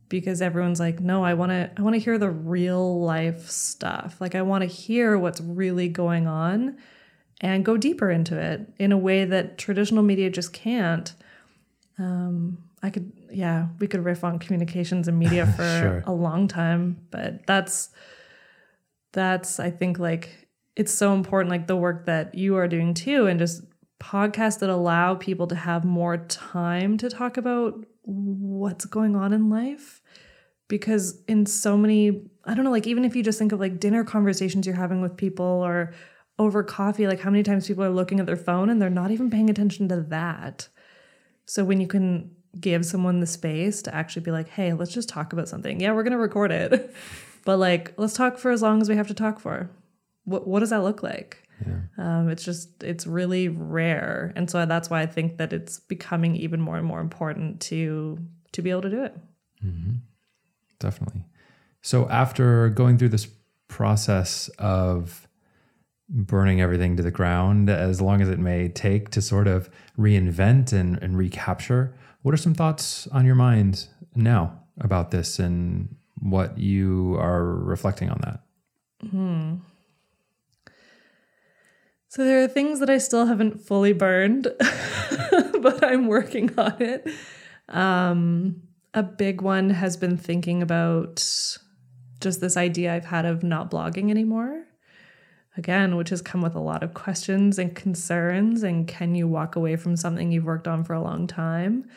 because everyone's like no I want to I want to hear the real life stuff. Like I want to hear what's really going on and go deeper into it in a way that traditional media just can't um I could yeah we could riff on communications and media *laughs* for Sure. a long time but that's that's I think like it's so important like the work that you are doing too and just podcasts that allow people to have more time to talk about what's going on in life because in so many I don't know like even if you just think of like dinner conversations you're having with people or over coffee like how many times people are looking at their phone and they're not even paying attention to that so when you can give someone the space to actually be like hey let's just talk about something. Yeah we're going to record it. *laughs* But like let's talk for as long as we have to talk for. What what does that look like? Um, it's just it's really rare. And so that's why i think that it's becoming even more and more important to to be able to do it. Definitely. So after going through this process of burning everything to the ground, as long as it may take to sort of reinvent and, and recapture, what are some thoughts on your mind now about this and what you are reflecting on that? So there are things that I still haven't fully burned, *laughs* but I'm working on it. Um, a big one has been thinking about just this idea I've had of not blogging anymore. Again, which has come with a lot of questions and concerns. And can you walk away from something you've worked on for a long time?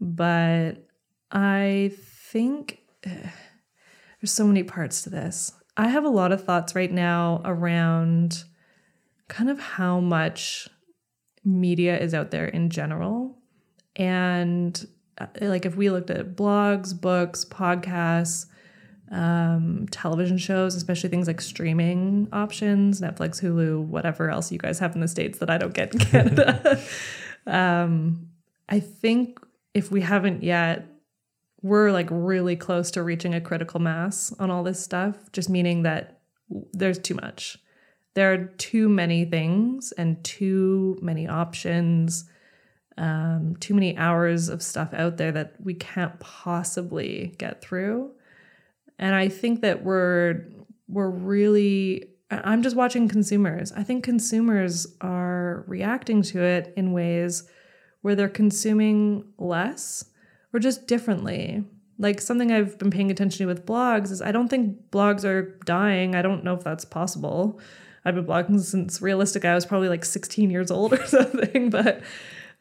But I think *sighs* there's so many parts to this. I have a lot of thoughts right now around kind of how much media is out there in general. And uh, like if we looked at blogs, books, podcasts, um, television shows, especially things like streaming options, Netflix, Hulu, whatever else you guys have in the States that I don't get in *laughs* Canada. um, I think if we haven't yet, we're like really close to reaching a critical mass on all this stuff, just meaning that there's too much there are too many things and too many options um, too many hours of stuff out there that we can't possibly get through and i think that we're we're really i'm just watching consumers. I think consumers are reacting to it in ways where they're consuming less or just differently. Like something i've been paying attention to with blogs is i don't think blogs are dying. I don't know if that's possible. I've been blogging since realistic I was probably like 16 years old or *laughs* something, but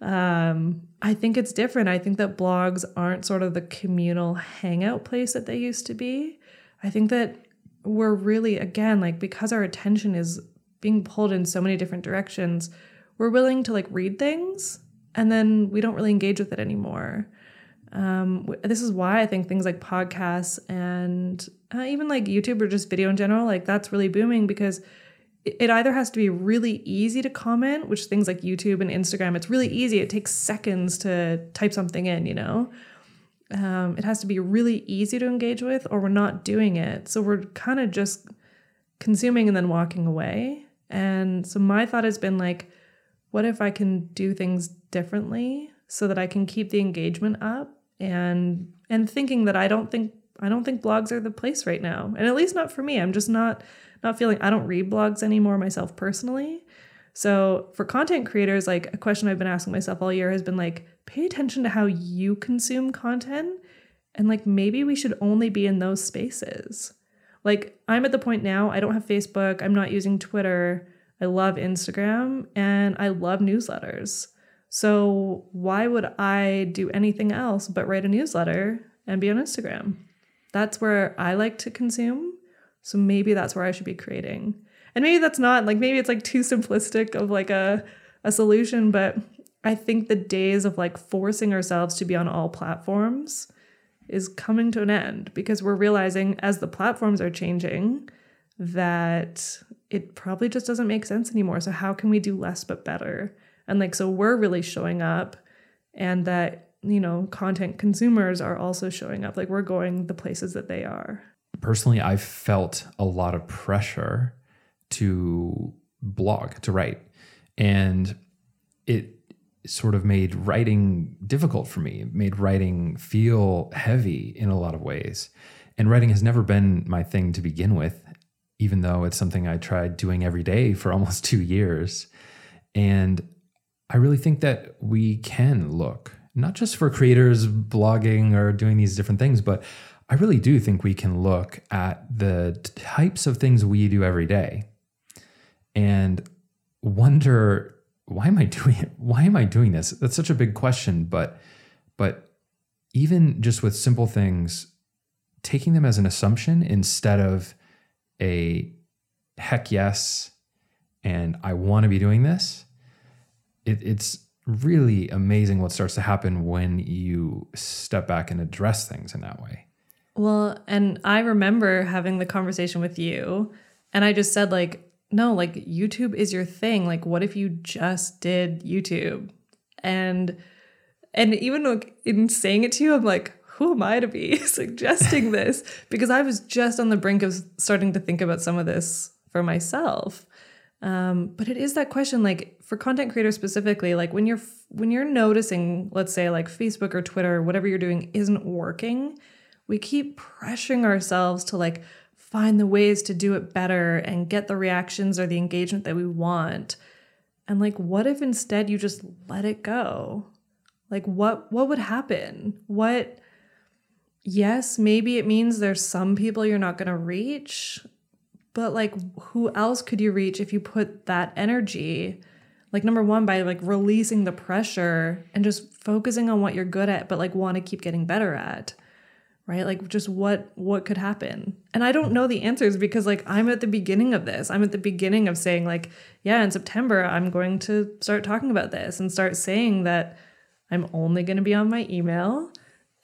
Um, I think it's different. I think that blogs aren't sort of the communal hangout place that they used to be. I think that we're really, again, like because our attention is being pulled in so many different directions, we're willing to like read things and then we don't really engage with it anymore. Um, this is why I think things like podcasts and uh, even like YouTube or just video in general, like that's really booming because it either has to be really easy to comment, which things like YouTube and Instagram, it's really easy. It takes seconds to type something in, you know? Um, it has to be really easy to engage with, or we're not doing it. So we're kind of just consuming and then walking away. And so my thought has been like, what if I can do things differently so that I can keep the engagement up and and thinking that I don't think I don't think blogs are the place right now. And at least not for me. I'm just not not feeling I don't read blogs anymore myself personally. So for content creators, like a question I've been asking myself all year has been like, pay attention to how you consume content. And like maybe we should only be in those spaces. Like I'm at the point now, I don't have Facebook, I'm not using Twitter. I love Instagram and I love newsletters. So why would I do anything else but write a newsletter and be on Instagram? That's where I like to consume. So maybe that's where I should be creating. And maybe that's not like maybe it's like too simplistic of like a a solution, but I think the days of like forcing ourselves to be on all platforms is coming to an end because we're realizing as the platforms are changing that it probably just doesn't make sense anymore. So how can we do less but better? And like so we're really showing up and that you know content consumers are also showing up like we're going the places that they are personally, I've felt a lot of pressure to blog, to write. And it sort of made writing difficult for me, it made writing feel heavy in a lot of ways. And writing has never been my thing to begin with, even though it's something I tried doing every day for *laughs* almost two years. And I really think that we can look, not just for creators blogging or doing these different things, but I really do think we can look at the types of things we do every day and wonder why am I *laughs* doing it? Why am I doing this? That's such a big question, but but even just with simple things, taking them as an assumption instead of a heck yes and I want to be doing this, it, it's really amazing what starts to happen when you step back and address things in that way. Well, and I remember having the conversation with you, and I just said, like, no, like YouTube is your thing. Like, what if you just did YouTube? And and even in saying it to you, I'm like, who am I to be *laughs* suggesting this? Because I was just on the brink of starting to think about some of this for myself. Um, but it is that question, like for content creators specifically, like when you're when you're noticing, let's say like Facebook or Twitter, or whatever you're doing isn't working, we keep pressuring ourselves to like find the ways to do it better and get the reactions or the engagement that we want. And like what if instead you just let it go? Like what what would happen? What yes, maybe it means there's some people you're not going to reach, but like who else could you reach if you put that energy like number one by like releasing the pressure and just focusing on what you're good at but like want to keep getting better at right? Like just what what could happen? And i don't know the answers because like i'm at the beginning of this. I'm at the beginning of saying like yeah in september i'm going to start talking about this and start saying that i'm only going to be on my email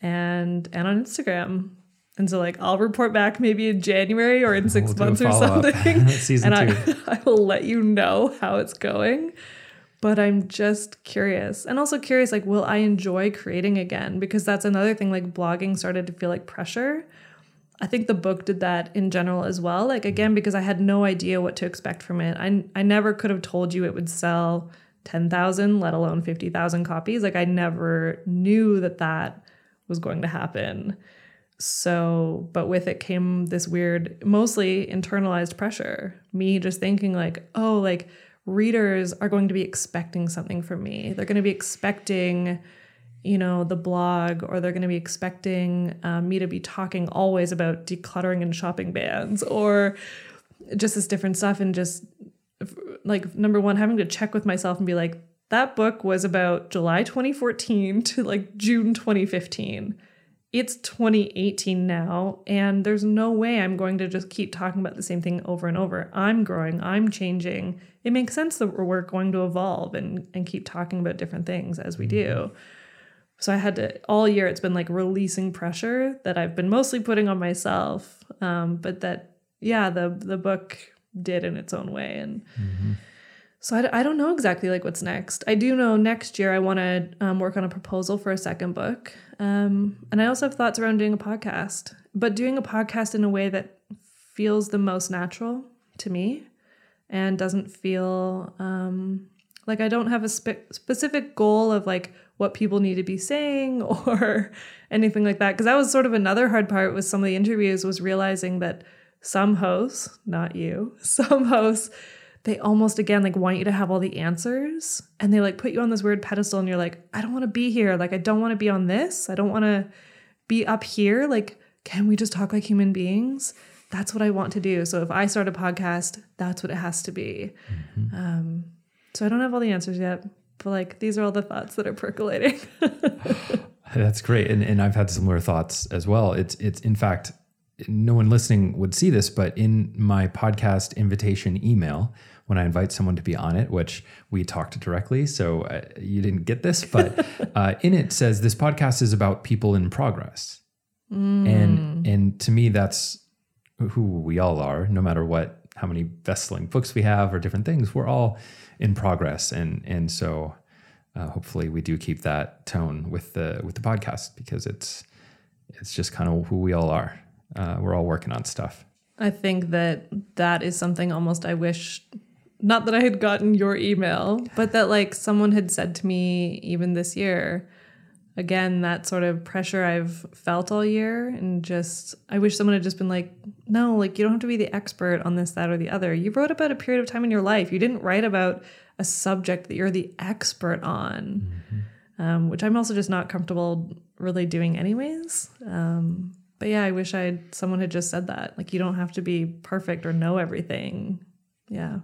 and and on instagram. And so like i'll report back maybe in january or in 6 we'll months or something. *laughs* And. I, *laughs* I will let you know how it's going but I'm just curious. And also curious like will I enjoy creating again because that's another thing like blogging started to feel like pressure. I think the book did that in general as well. Like mm-hmm. again because I had no idea what to expect from it. I I never could have told you it would sell 10,000 let alone 50,000 copies. Like I never knew that that was going to happen. So, but with it came this weird mostly internalized pressure. Me just thinking like, "Oh, like readers are going to be expecting something from me. They're going to be expecting, you know, the blog, or they're going to be expecting um, me to be talking always about decluttering and shopping bans, or just this different stuff. And just like, number one, having to check with myself and be like, that book was about July 2014 to like June 2015. It's 2018 now, and there's no way I'm going to just keep talking about the same thing over and over. I'm growing, I'm changing. It makes sense that we're going to evolve and, and keep talking about different things as we do. So I had to, all year, it's been like releasing pressure that I've been mostly putting on myself. Um, but that, yeah, the, the book did in its own way. And, Mm-hmm. So I, I don't know exactly like what's next. I do know next year I want to um, work on a proposal for a second book, um, and I also have thoughts around doing a podcast, but doing a podcast in a way that feels the most natural to me, and doesn't feel um, like I don't have a spe- specific goal of like what people need to be saying *laughs* or anything like that. Because that was sort of another hard part with some of the interviews was realizing that some hosts, not you, *laughs* some hosts they almost again like want you to have all the answers and they like put you on this weird pedestal and you're like i don't want to be here. Like i don't want to be on this. I don't want to be up here. Like can we just talk like human beings? That's what i want to do. So if i start a podcast that's what it has to be. Um, so i don't have all the answers yet but like these are all the thoughts that are percolating. *laughs* That's great. And, and I've had similar thoughts as well. It's, it's in fact, no one listening would see this, but in my podcast invitation email, when I invite someone to be on it, which we talked directly, so uh, you didn't get this, but *laughs* uh, in it says this podcast is about people in progress, and and to me that's who we all are, no matter what, how many best-selling books we have or different things, we're all in progress, and and so uh, hopefully we do keep that tone with the with the podcast because it's it's just kind of who we all are. Uh, we're all working on stuff. I think that that is something almost I wish not that I had gotten your email, but that like someone had said to me even this year. Again, that sort of pressure I've felt all year, and just I wish someone had just been like, no, like you don't have to be the expert on this, that, or the other. You wrote about a period of time in your life. You didn't write about a subject that you're the expert on, um, which I'm also just not comfortable really doing, anyways. Um, but yeah, I wish I had someone had just said that. Like you don't have to be perfect or know everything. Yeah.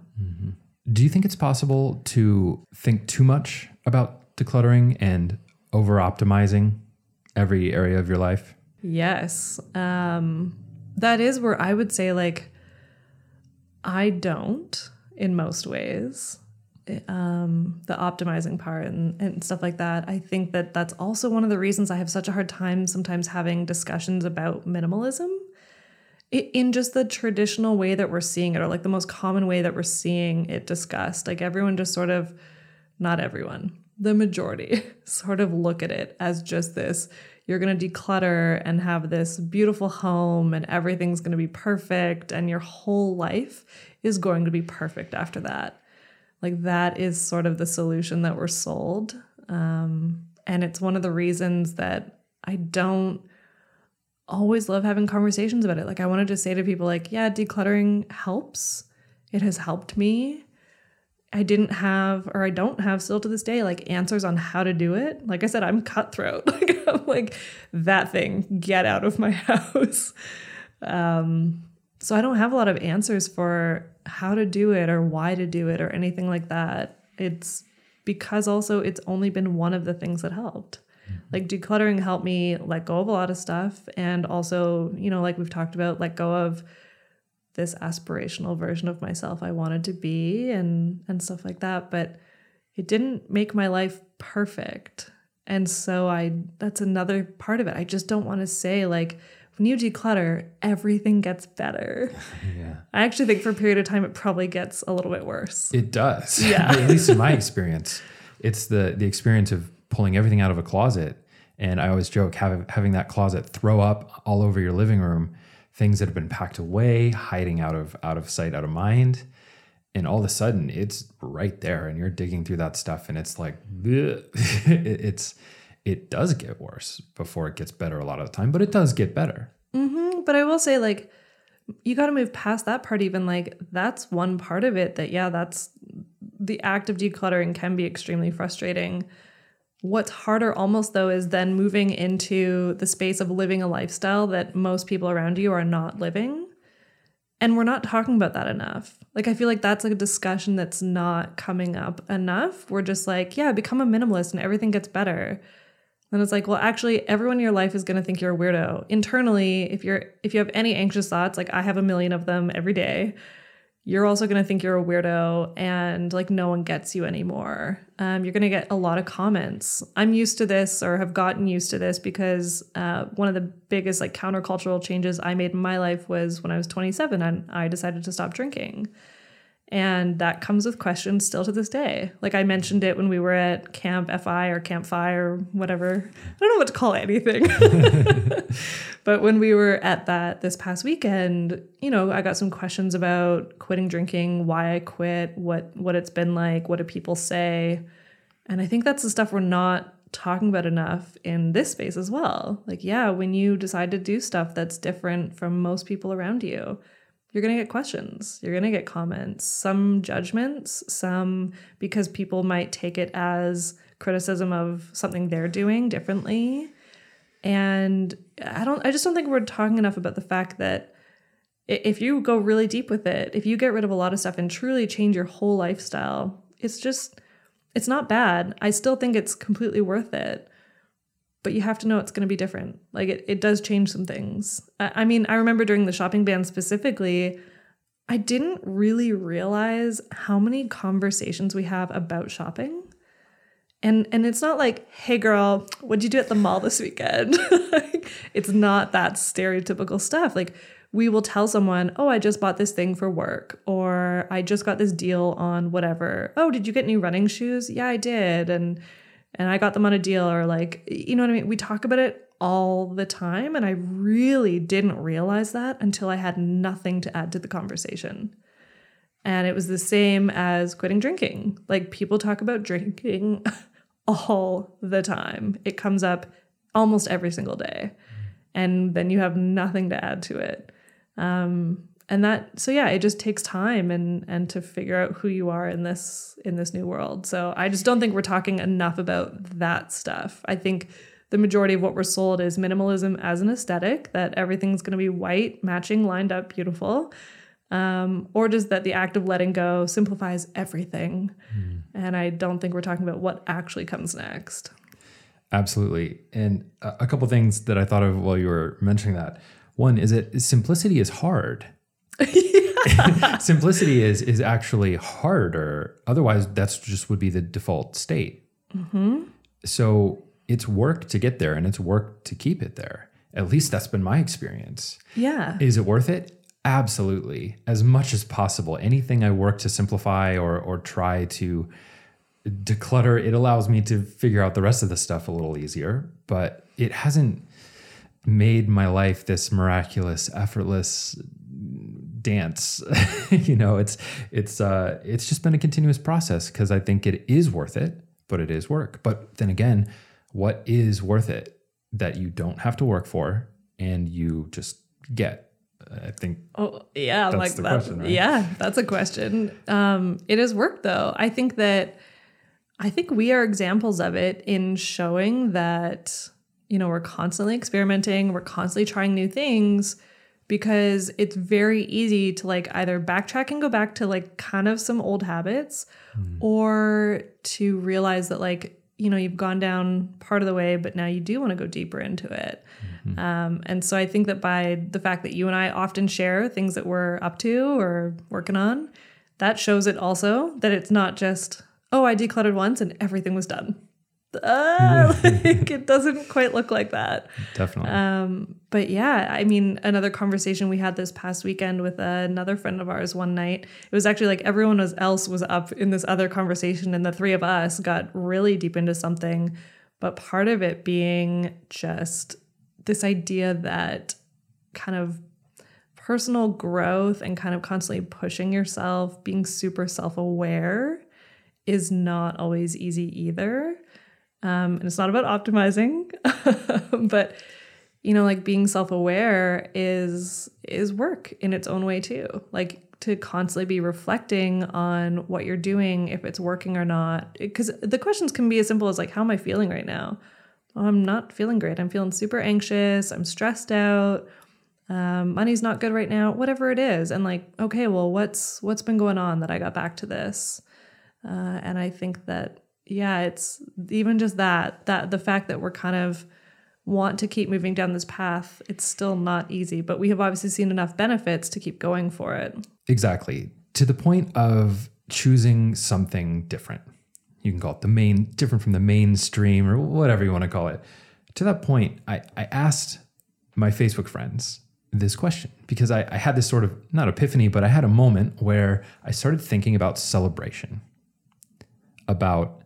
Do you think it's possible to think too much about decluttering and over optimizing every area of your life? Yes. Um that is where I would say like I don't in most ways. Um the optimizing part and, and stuff like that. I think that that's also one of the reasons I have such a hard time sometimes having discussions about minimalism in just the traditional way that we're seeing it or like the most common way that we're seeing it discussed. Like everyone just sort of not everyone, the majority *laughs* sort of look at it as just this you're going to declutter and have this beautiful home and everything's going to be perfect and your whole life is going to be perfect after that. Like that is sort of the solution that we're sold. Um, and it's one of the reasons that I don't always love having conversations about it. Like I wanted to say to people like, yeah, decluttering helps. It has helped me. I didn't have or I don't have still to this day like answers on how to do it. Like I said, I'm cutthroat. *laughs* Like I'm like that thing, get out of my *laughs* house. Um so I don't have a lot of answers for how to do it or why to do it or anything like that. It's because also it's only been one of the things that helped. Mm-hmm. Like decluttering helped me let go of a lot of stuff and also, you know, like we've talked about, let go of this aspirational version of myself I wanted to be and and stuff like that, but it didn't make my life perfect. And so I that's another part of it. I just don't want to say like when you declutter, everything gets better. *laughs* Yeah. I actually think for a period of time it probably gets a little bit worse. It does. *laughs* Yeah. At least in my experience, it's the the experience of pulling everything out of a closet. And I always joke having having that closet throw up all over your living room, things that have been packed away, hiding out of out of sight, out of mind. And all of a sudden, it's right there, and you're digging through that stuff, and it's like. *laughs* It's it does get worse before it gets better a lot of the time, but it does get better. Mm-hmm. But I will say, like, you got to move past that part, even. Like, that's one part of it that, yeah, that's the act of decluttering can be extremely frustrating. What's harder almost, though, is then moving into the space of living a lifestyle that most people around you are not living. And we're not talking about that enough. Like, I feel like that's like a discussion that's not coming up enough. We're just like, yeah, become a minimalist and everything gets better. Then it's like, well, actually, everyone in your life is going to think you're a weirdo. Internally, if you're if you have any anxious thoughts, like I have a million of them every day, you're also going to think you're a weirdo and like no one gets you anymore. Um, you're going to get a lot of comments. I'm used to this or have gotten used to this because uh, one of the biggest like countercultural changes I made in my life was when I was 27 and I decided to stop drinking. And that comes with questions still to this day. Like I mentioned it when we were at Camp FI or Camp Fi or whatever. I don't know what to call anything. *laughs* but when we were at that this past weekend, you know, I got some questions about quitting drinking, why I quit, what what it's been like, what do people say? And I think that's the stuff we're not talking about enough in this space as well. Like, yeah, when you decide to do stuff that's different from most people around you, you're going to get questions. You're going to get comments, some judgments, some because people might take it as criticism of something they're doing differently. And I don't I just don't think we're talking enough about the fact that if you go really deep with it, if you get rid of a lot of stuff and truly change your whole lifestyle, it's just it's not bad. I still think it's completely worth it but you have to know it's going to be different. Like it, it does change some things. I, I mean, I remember during the shopping ban specifically, I didn't really realize how many conversations we have about shopping. And and it's not like, hey girl, what'd you do at the mall this weekend? *laughs* it's not that stereotypical stuff. Like we will tell someone, oh, I just bought this thing for work, or I just got this deal on whatever. Oh, did you get new running shoes? Yeah, I did. And and I got them on a deal or like you know what I mean we talk about it all the time and I really didn't realize that until I had nothing to add to the conversation. And it was the same as quitting drinking. Like people talk about drinking *laughs* all the time. It comes up almost every single day. And then you have nothing to add to it. Um, and that so yeah it just takes time and and to figure out who you are in this in this new world. So i just don't think we're talking enough about that stuff. I think the majority of what we're sold is minimalism as an aesthetic that everything's going to be white matching lined up beautiful um, or just that the act of letting go simplifies everything. Mm. and i don't think we're talking about what actually comes next. Absolutely. And a couple things that i thought of while you were mentioning that. One is that simplicity is hard *laughs* Simplicity is is actually harder. Otherwise, that's just would be the default state. Mm-hmm. So it's work to get there, and it's work to keep it there. At least that's been my experience. Yeah. Is it worth it? Absolutely, as much as possible. Anything I work to simplify or or try to declutter, it allows me to figure out the rest of the stuff a little easier. But it hasn't made my life this miraculous, effortless dance. *laughs* you know, it's it's uh it's just been a continuous process because I think it is worth it, but it is work. But then again, what is worth it that you don't have to work for and you just get? I think. Oh yeah, like that. Question, right? Yeah, that's a question. Um, it is work though. I think that I think we are examples of it in showing that you know we're constantly experimenting, we're constantly trying new things because it's very easy to like either backtrack and go back to like kind of some old habits mm. or to realize that like you know you've gone down part of the way but now you do want to go deeper into it mm-hmm. um, and so i think that by the fact that you and i often share things that we're up to or working on that shows it also that it's not just oh i decluttered once and everything was done uh, *laughs* like it doesn't quite look like that. Definitely. Um, but yeah, I mean, another conversation we had this past weekend with another friend of ours one night. It was actually like everyone was else was up in this other conversation, and the three of us got really deep into something. But part of it being just this idea that kind of personal growth and kind of constantly pushing yourself, being super self aware is not always easy either. Um, and it's not about optimizing, *laughs* but you know, like being self-aware is is work in its own way too. Like to constantly be reflecting on what you're doing, if it's working or not. Because the questions can be as simple as like, "How am I feeling right now?" Well, I'm not feeling great. I'm feeling super anxious. I'm stressed out. um, money's not good right now, whatever it is, and like, okay, well, what's what's been going on that I got back to this? Uh, and I think that yeah, it's even just that that the fact that we're kind of want to keep moving down this path, it's still not easy, but we have obviously seen enough benefits to keep going for it. Exactly. To the point of choosing something different. You can call it the main, different from the mainstream or whatever you want to call it. To that point, I, I asked my Facebook friends this question because I, I had this sort of, not epiphany, but I had a moment where I started thinking about celebration, about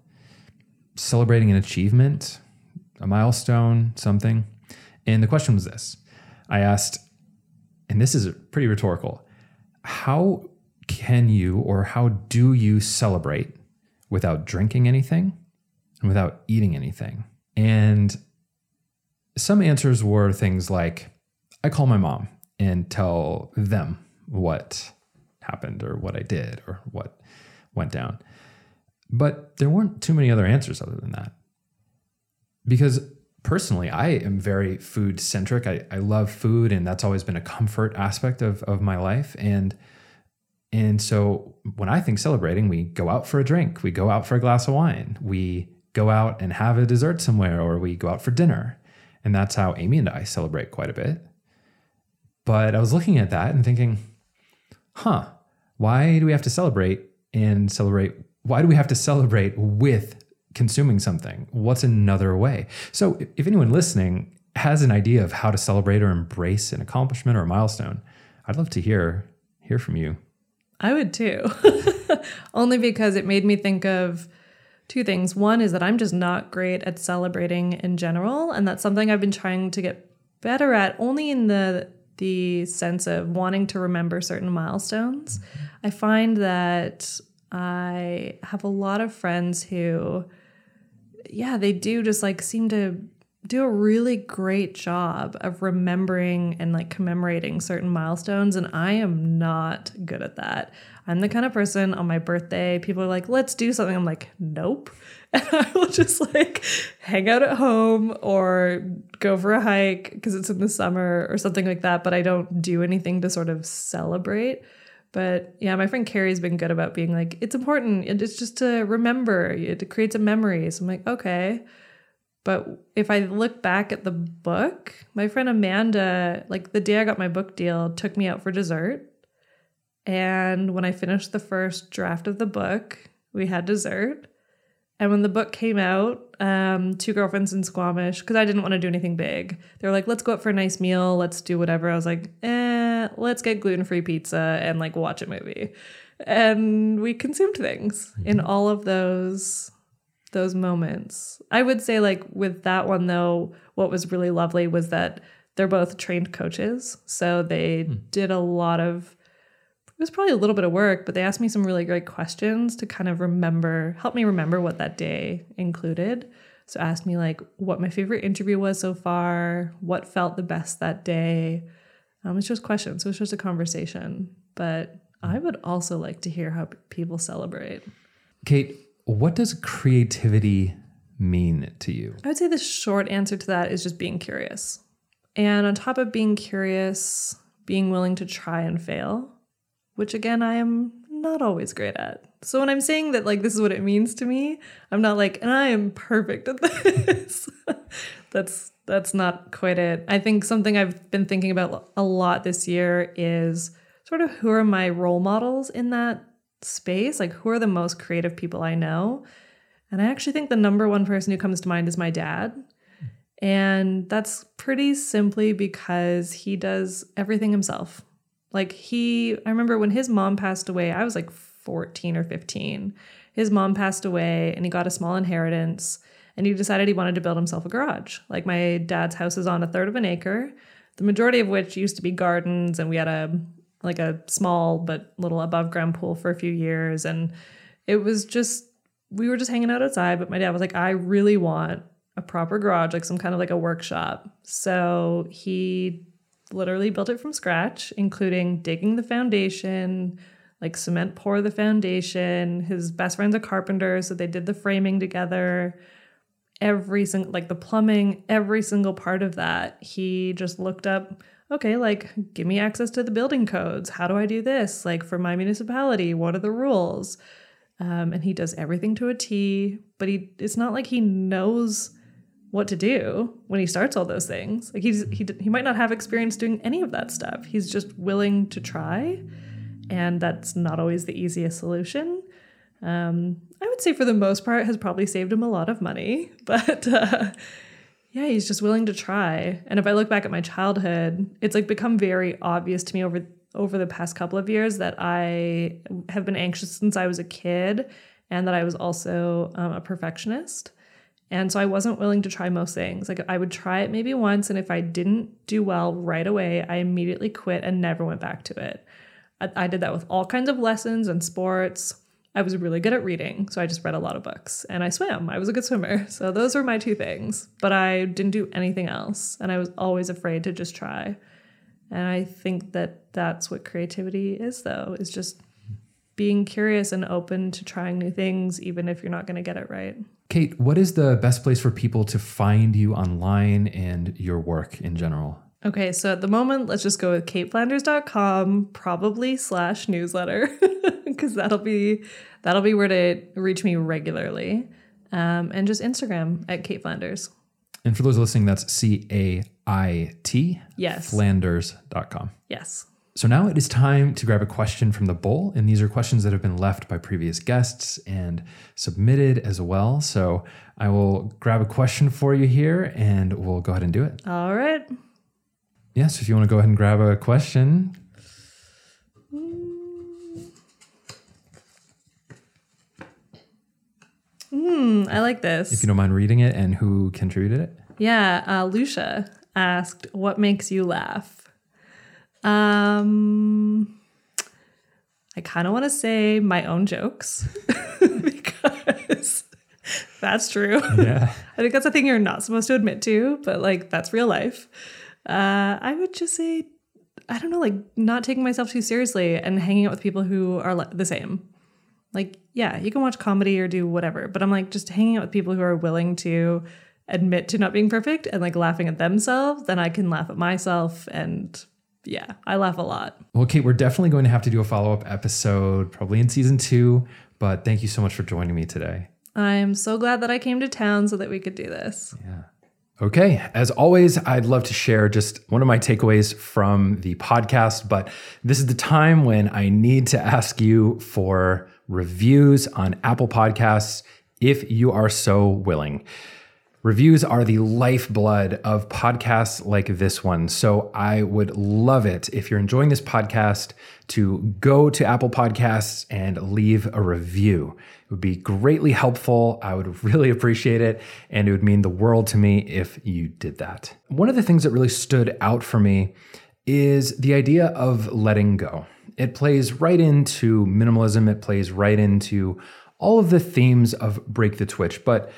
celebrating an achievement, a milestone, something. And the question was this I asked, and this is pretty rhetorical how can you or how do you celebrate without drinking anything and without eating anything? And some answers were things like I call my mom and tell them what happened or what I did or what went down. But there weren't too many other answers other than that. Because personally, I am very food centric. I, I love food, and that's always been a comfort aspect of, of my life. And and so when I think celebrating, we go out for a drink, we go out for a glass of wine, we go out and have a dessert somewhere, or we go out for dinner. And that's how Amy and I celebrate quite a bit. But I was looking at that and thinking, huh, why do we have to celebrate and celebrate? Why do we have to celebrate with consuming something? What's another way? So, if anyone listening has an idea of how to celebrate or embrace an accomplishment or a milestone, I'd love to hear hear from you. I would too. *laughs* Only because it made me think of two things. One is that I'm just not great at celebrating in general, and that's something I've been trying to get better at only in the the sense of wanting to remember certain milestones. I find that I have a lot of friends who yeah, they do just like seem to do a really great job of remembering and like commemorating certain milestones and I am not good at that. I'm the kind of person on my birthday people are like let's do something I'm like nope. *laughs* And I will just like hang out at home or go for a hike because it's in the summer or something like that but I don't do anything to sort of celebrate. But yeah, my friend Carrie's been good about being like, it's important. It's just to remember. It creates a memory. So I'm like, okay. But if I look back at the book, my friend Amanda, like the day I got my book deal, took me out for dessert. And when I finished the first draft of the book, we had dessert. And when the book came out, um, two girlfriends in Squamish, because I didn't want to do anything big, they were like, let's go out for a nice meal. Let's do whatever. I was like, eh, let's get gluten free pizza and like watch a movie. And we consumed things in mm-hmm. all of those those moments. I would say like with that one though, what was really lovely was that they're both trained coaches. So they mm. did a lot of it was probably a little bit of work, but they asked me some really great questions to kind of remember, help me remember what that day included. So asked me like what my favorite interview was so far, what felt the best that day. Um, it's just questions. So it's just a conversation. But I would also like to hear how people celebrate. Cait, what does creativity mean to you? I would say the short answer to that is just being curious. And on top of being curious, being willing to try and fail, which again, I am not always great at. So when I'm saying that, like, this is what it means to me, I'm not like, and I am perfect at *laughs* this. that's that's not quite it. I think something I've been thinking about a lot this year is sort of who are my role models in that space? Like, who are the most creative people I know? And I actually think the number one person who comes to mind is my dad. And that's pretty simply because he does everything himself. Like, he, I remember when his mom passed away, I was like 14 or 15. His mom passed away and he got a small inheritance and he decided he wanted to build himself a garage. Like, my dad's house is on a third of an acre, the majority of which used to be gardens, and we had a like a small but little above ground pool for a few years. And it was just, we were just hanging out outside. But my dad was like, I really want a proper garage, like some kind of like a workshop. So he literally built it from scratch, including digging the foundation, like cement pour the foundation. His best friend's a carpenter, so they did the framing together. Every single, like the plumbing, every single part of that, he just looked up okay, like give me access to the building codes. How do I do this? Like for my municipality, what are the rules? Um, and he does everything to a T, but he it's not like he knows what to do when he starts all those things. Like he's he he might not have experience doing any of that stuff. He's just willing to try, and that's not always the easiest solution. Um, I would say for the most part has probably saved him a lot of money, *laughs* but uh, yeah, he's just willing to try. And if I look back at my childhood, it's like become very obvious to me over over the past couple of years that I have been anxious since I was a kid, and that I was also um, a perfectionist. And so I wasn't willing to try most things. Like I would try it maybe once, and if I didn't do well right away, I immediately quit and never went back to it. I, I did that with all kinds of lessons and sports. I was really good at reading, so I just read a lot of books and I swam. I was a good swimmer. *laughs* So those were my two things, but I didn't do anything else. And I was always afraid to just try. And I think that that's what creativity is, though, is just being curious and open to trying new things, even if you're not going to get it right. Cait, what is the best place for people to find you online and your work in general? Okay, so at the moment, let's just go with caitflanders.com, probably slash newsletter, *laughs* because that'll be that'll be where to reach me regularly. Um, and just Instagram at Cait Flanders. And for those listening, that's C A I T Yes. Flanders.com. Yes. So now it is time to grab a question from the bowl. And these are questions that have been left by previous guests and submitted as well. So I will grab a question for you here and we'll go ahead and do it. All right. Yes, if you want to go ahead and grab a question. Hmm, I like this. If you don't mind reading it and who contributed it. Yeah, uh, Lucia asked, "What makes you laugh?" Um, I kind of want to say my own jokes *laughs* because that's true. Yeah. *laughs* I think that's a thing you're not supposed to admit to, but like that's real life. Uh, I would just say, I don't know, like not taking myself too seriously and hanging out with people who are li- the same. Like, yeah, you can watch comedy or do whatever, but I'm like just hanging out with people who are willing to admit to not being perfect and like laughing at themselves, then I can laugh at myself. And yeah, I laugh a lot. Well, Cait, we're definitely going to have to do a follow up episode, probably in season two. But thank you so much for joining me today. I'm so glad that I came to town so that we could do this. Yeah. Okay. As always, I'd love to share just one of my takeaways from the podcast, but this is the time when I need to ask you for reviews on Apple Podcasts if you are so willing. Reviews are the lifeblood of podcasts like this one. So I would love it if you're enjoying this podcast to go to Apple Podcasts and leave a review. It would be greatly helpful. I would *laughs* really appreciate it. And it would mean the world to me if you did that. One of the things that really stood out for me is the idea of letting go. It plays right into minimalism, it plays right into all of the themes of Break the Twitch. But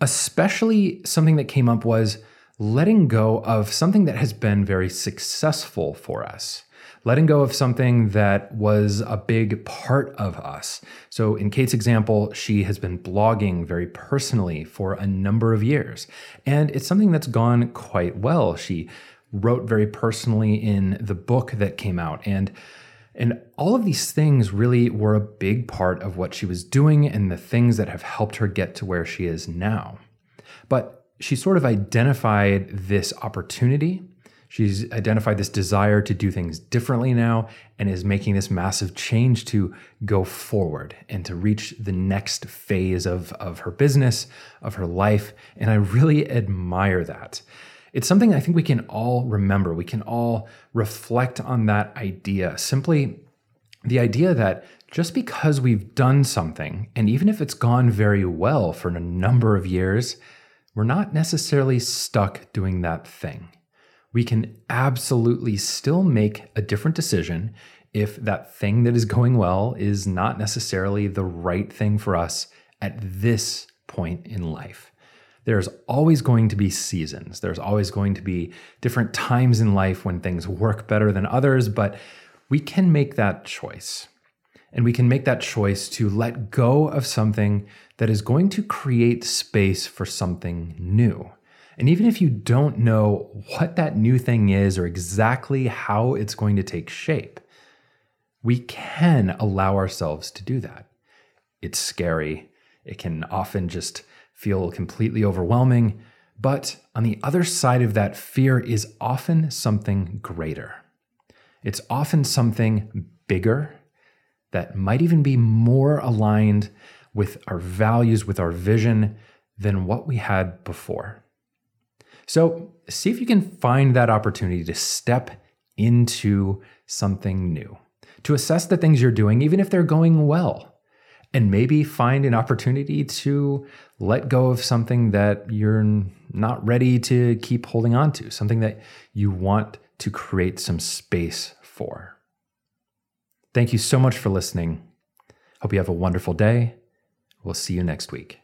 especially something that came up was letting go of something that has been very successful for us. Letting go of something that was a big part of us. So, in Cait's example, she has been blogging very personally for a number of years. And it's something that's gone quite well. She wrote very personally in the book that came out. And and all of these things really were a big part of what she was doing and the things that have helped her get to where she is now. But she sort of identified this opportunity. She's identified this desire to do things differently now and is making this massive change to go forward and to reach the next phase of, of her business, of her life. And I really admire that. It's something I think we can all remember. We can all reflect on that idea. Simply the idea that just because we've done something, and even if it's gone very well for a number of years, we're not necessarily stuck doing that thing. We can absolutely still make a different decision if that thing that is going well is not necessarily the right thing for us at this point in life there's always going to be seasons. There's always going to be different times in life when things work better than others, but we can make that choice. And we can make that choice to let go of something that is going to create space for something new. And even if you don't know what that new thing is or exactly how it's going to take shape, we can allow ourselves to do that. It's scary. It can often just feel completely overwhelming. But on the other side of that fear is often something greater. It's often something bigger that might even be more aligned with our values, with our vision than what we had before. So, see if you can find that opportunity to step into something new, to assess the things you're doing, even if they're going well, and maybe find an opportunity to let go of something that you're not ready to keep holding on to, something that you want to create some space for. Thank you so much for listening. Hope you have a wonderful day. We'll see you next week.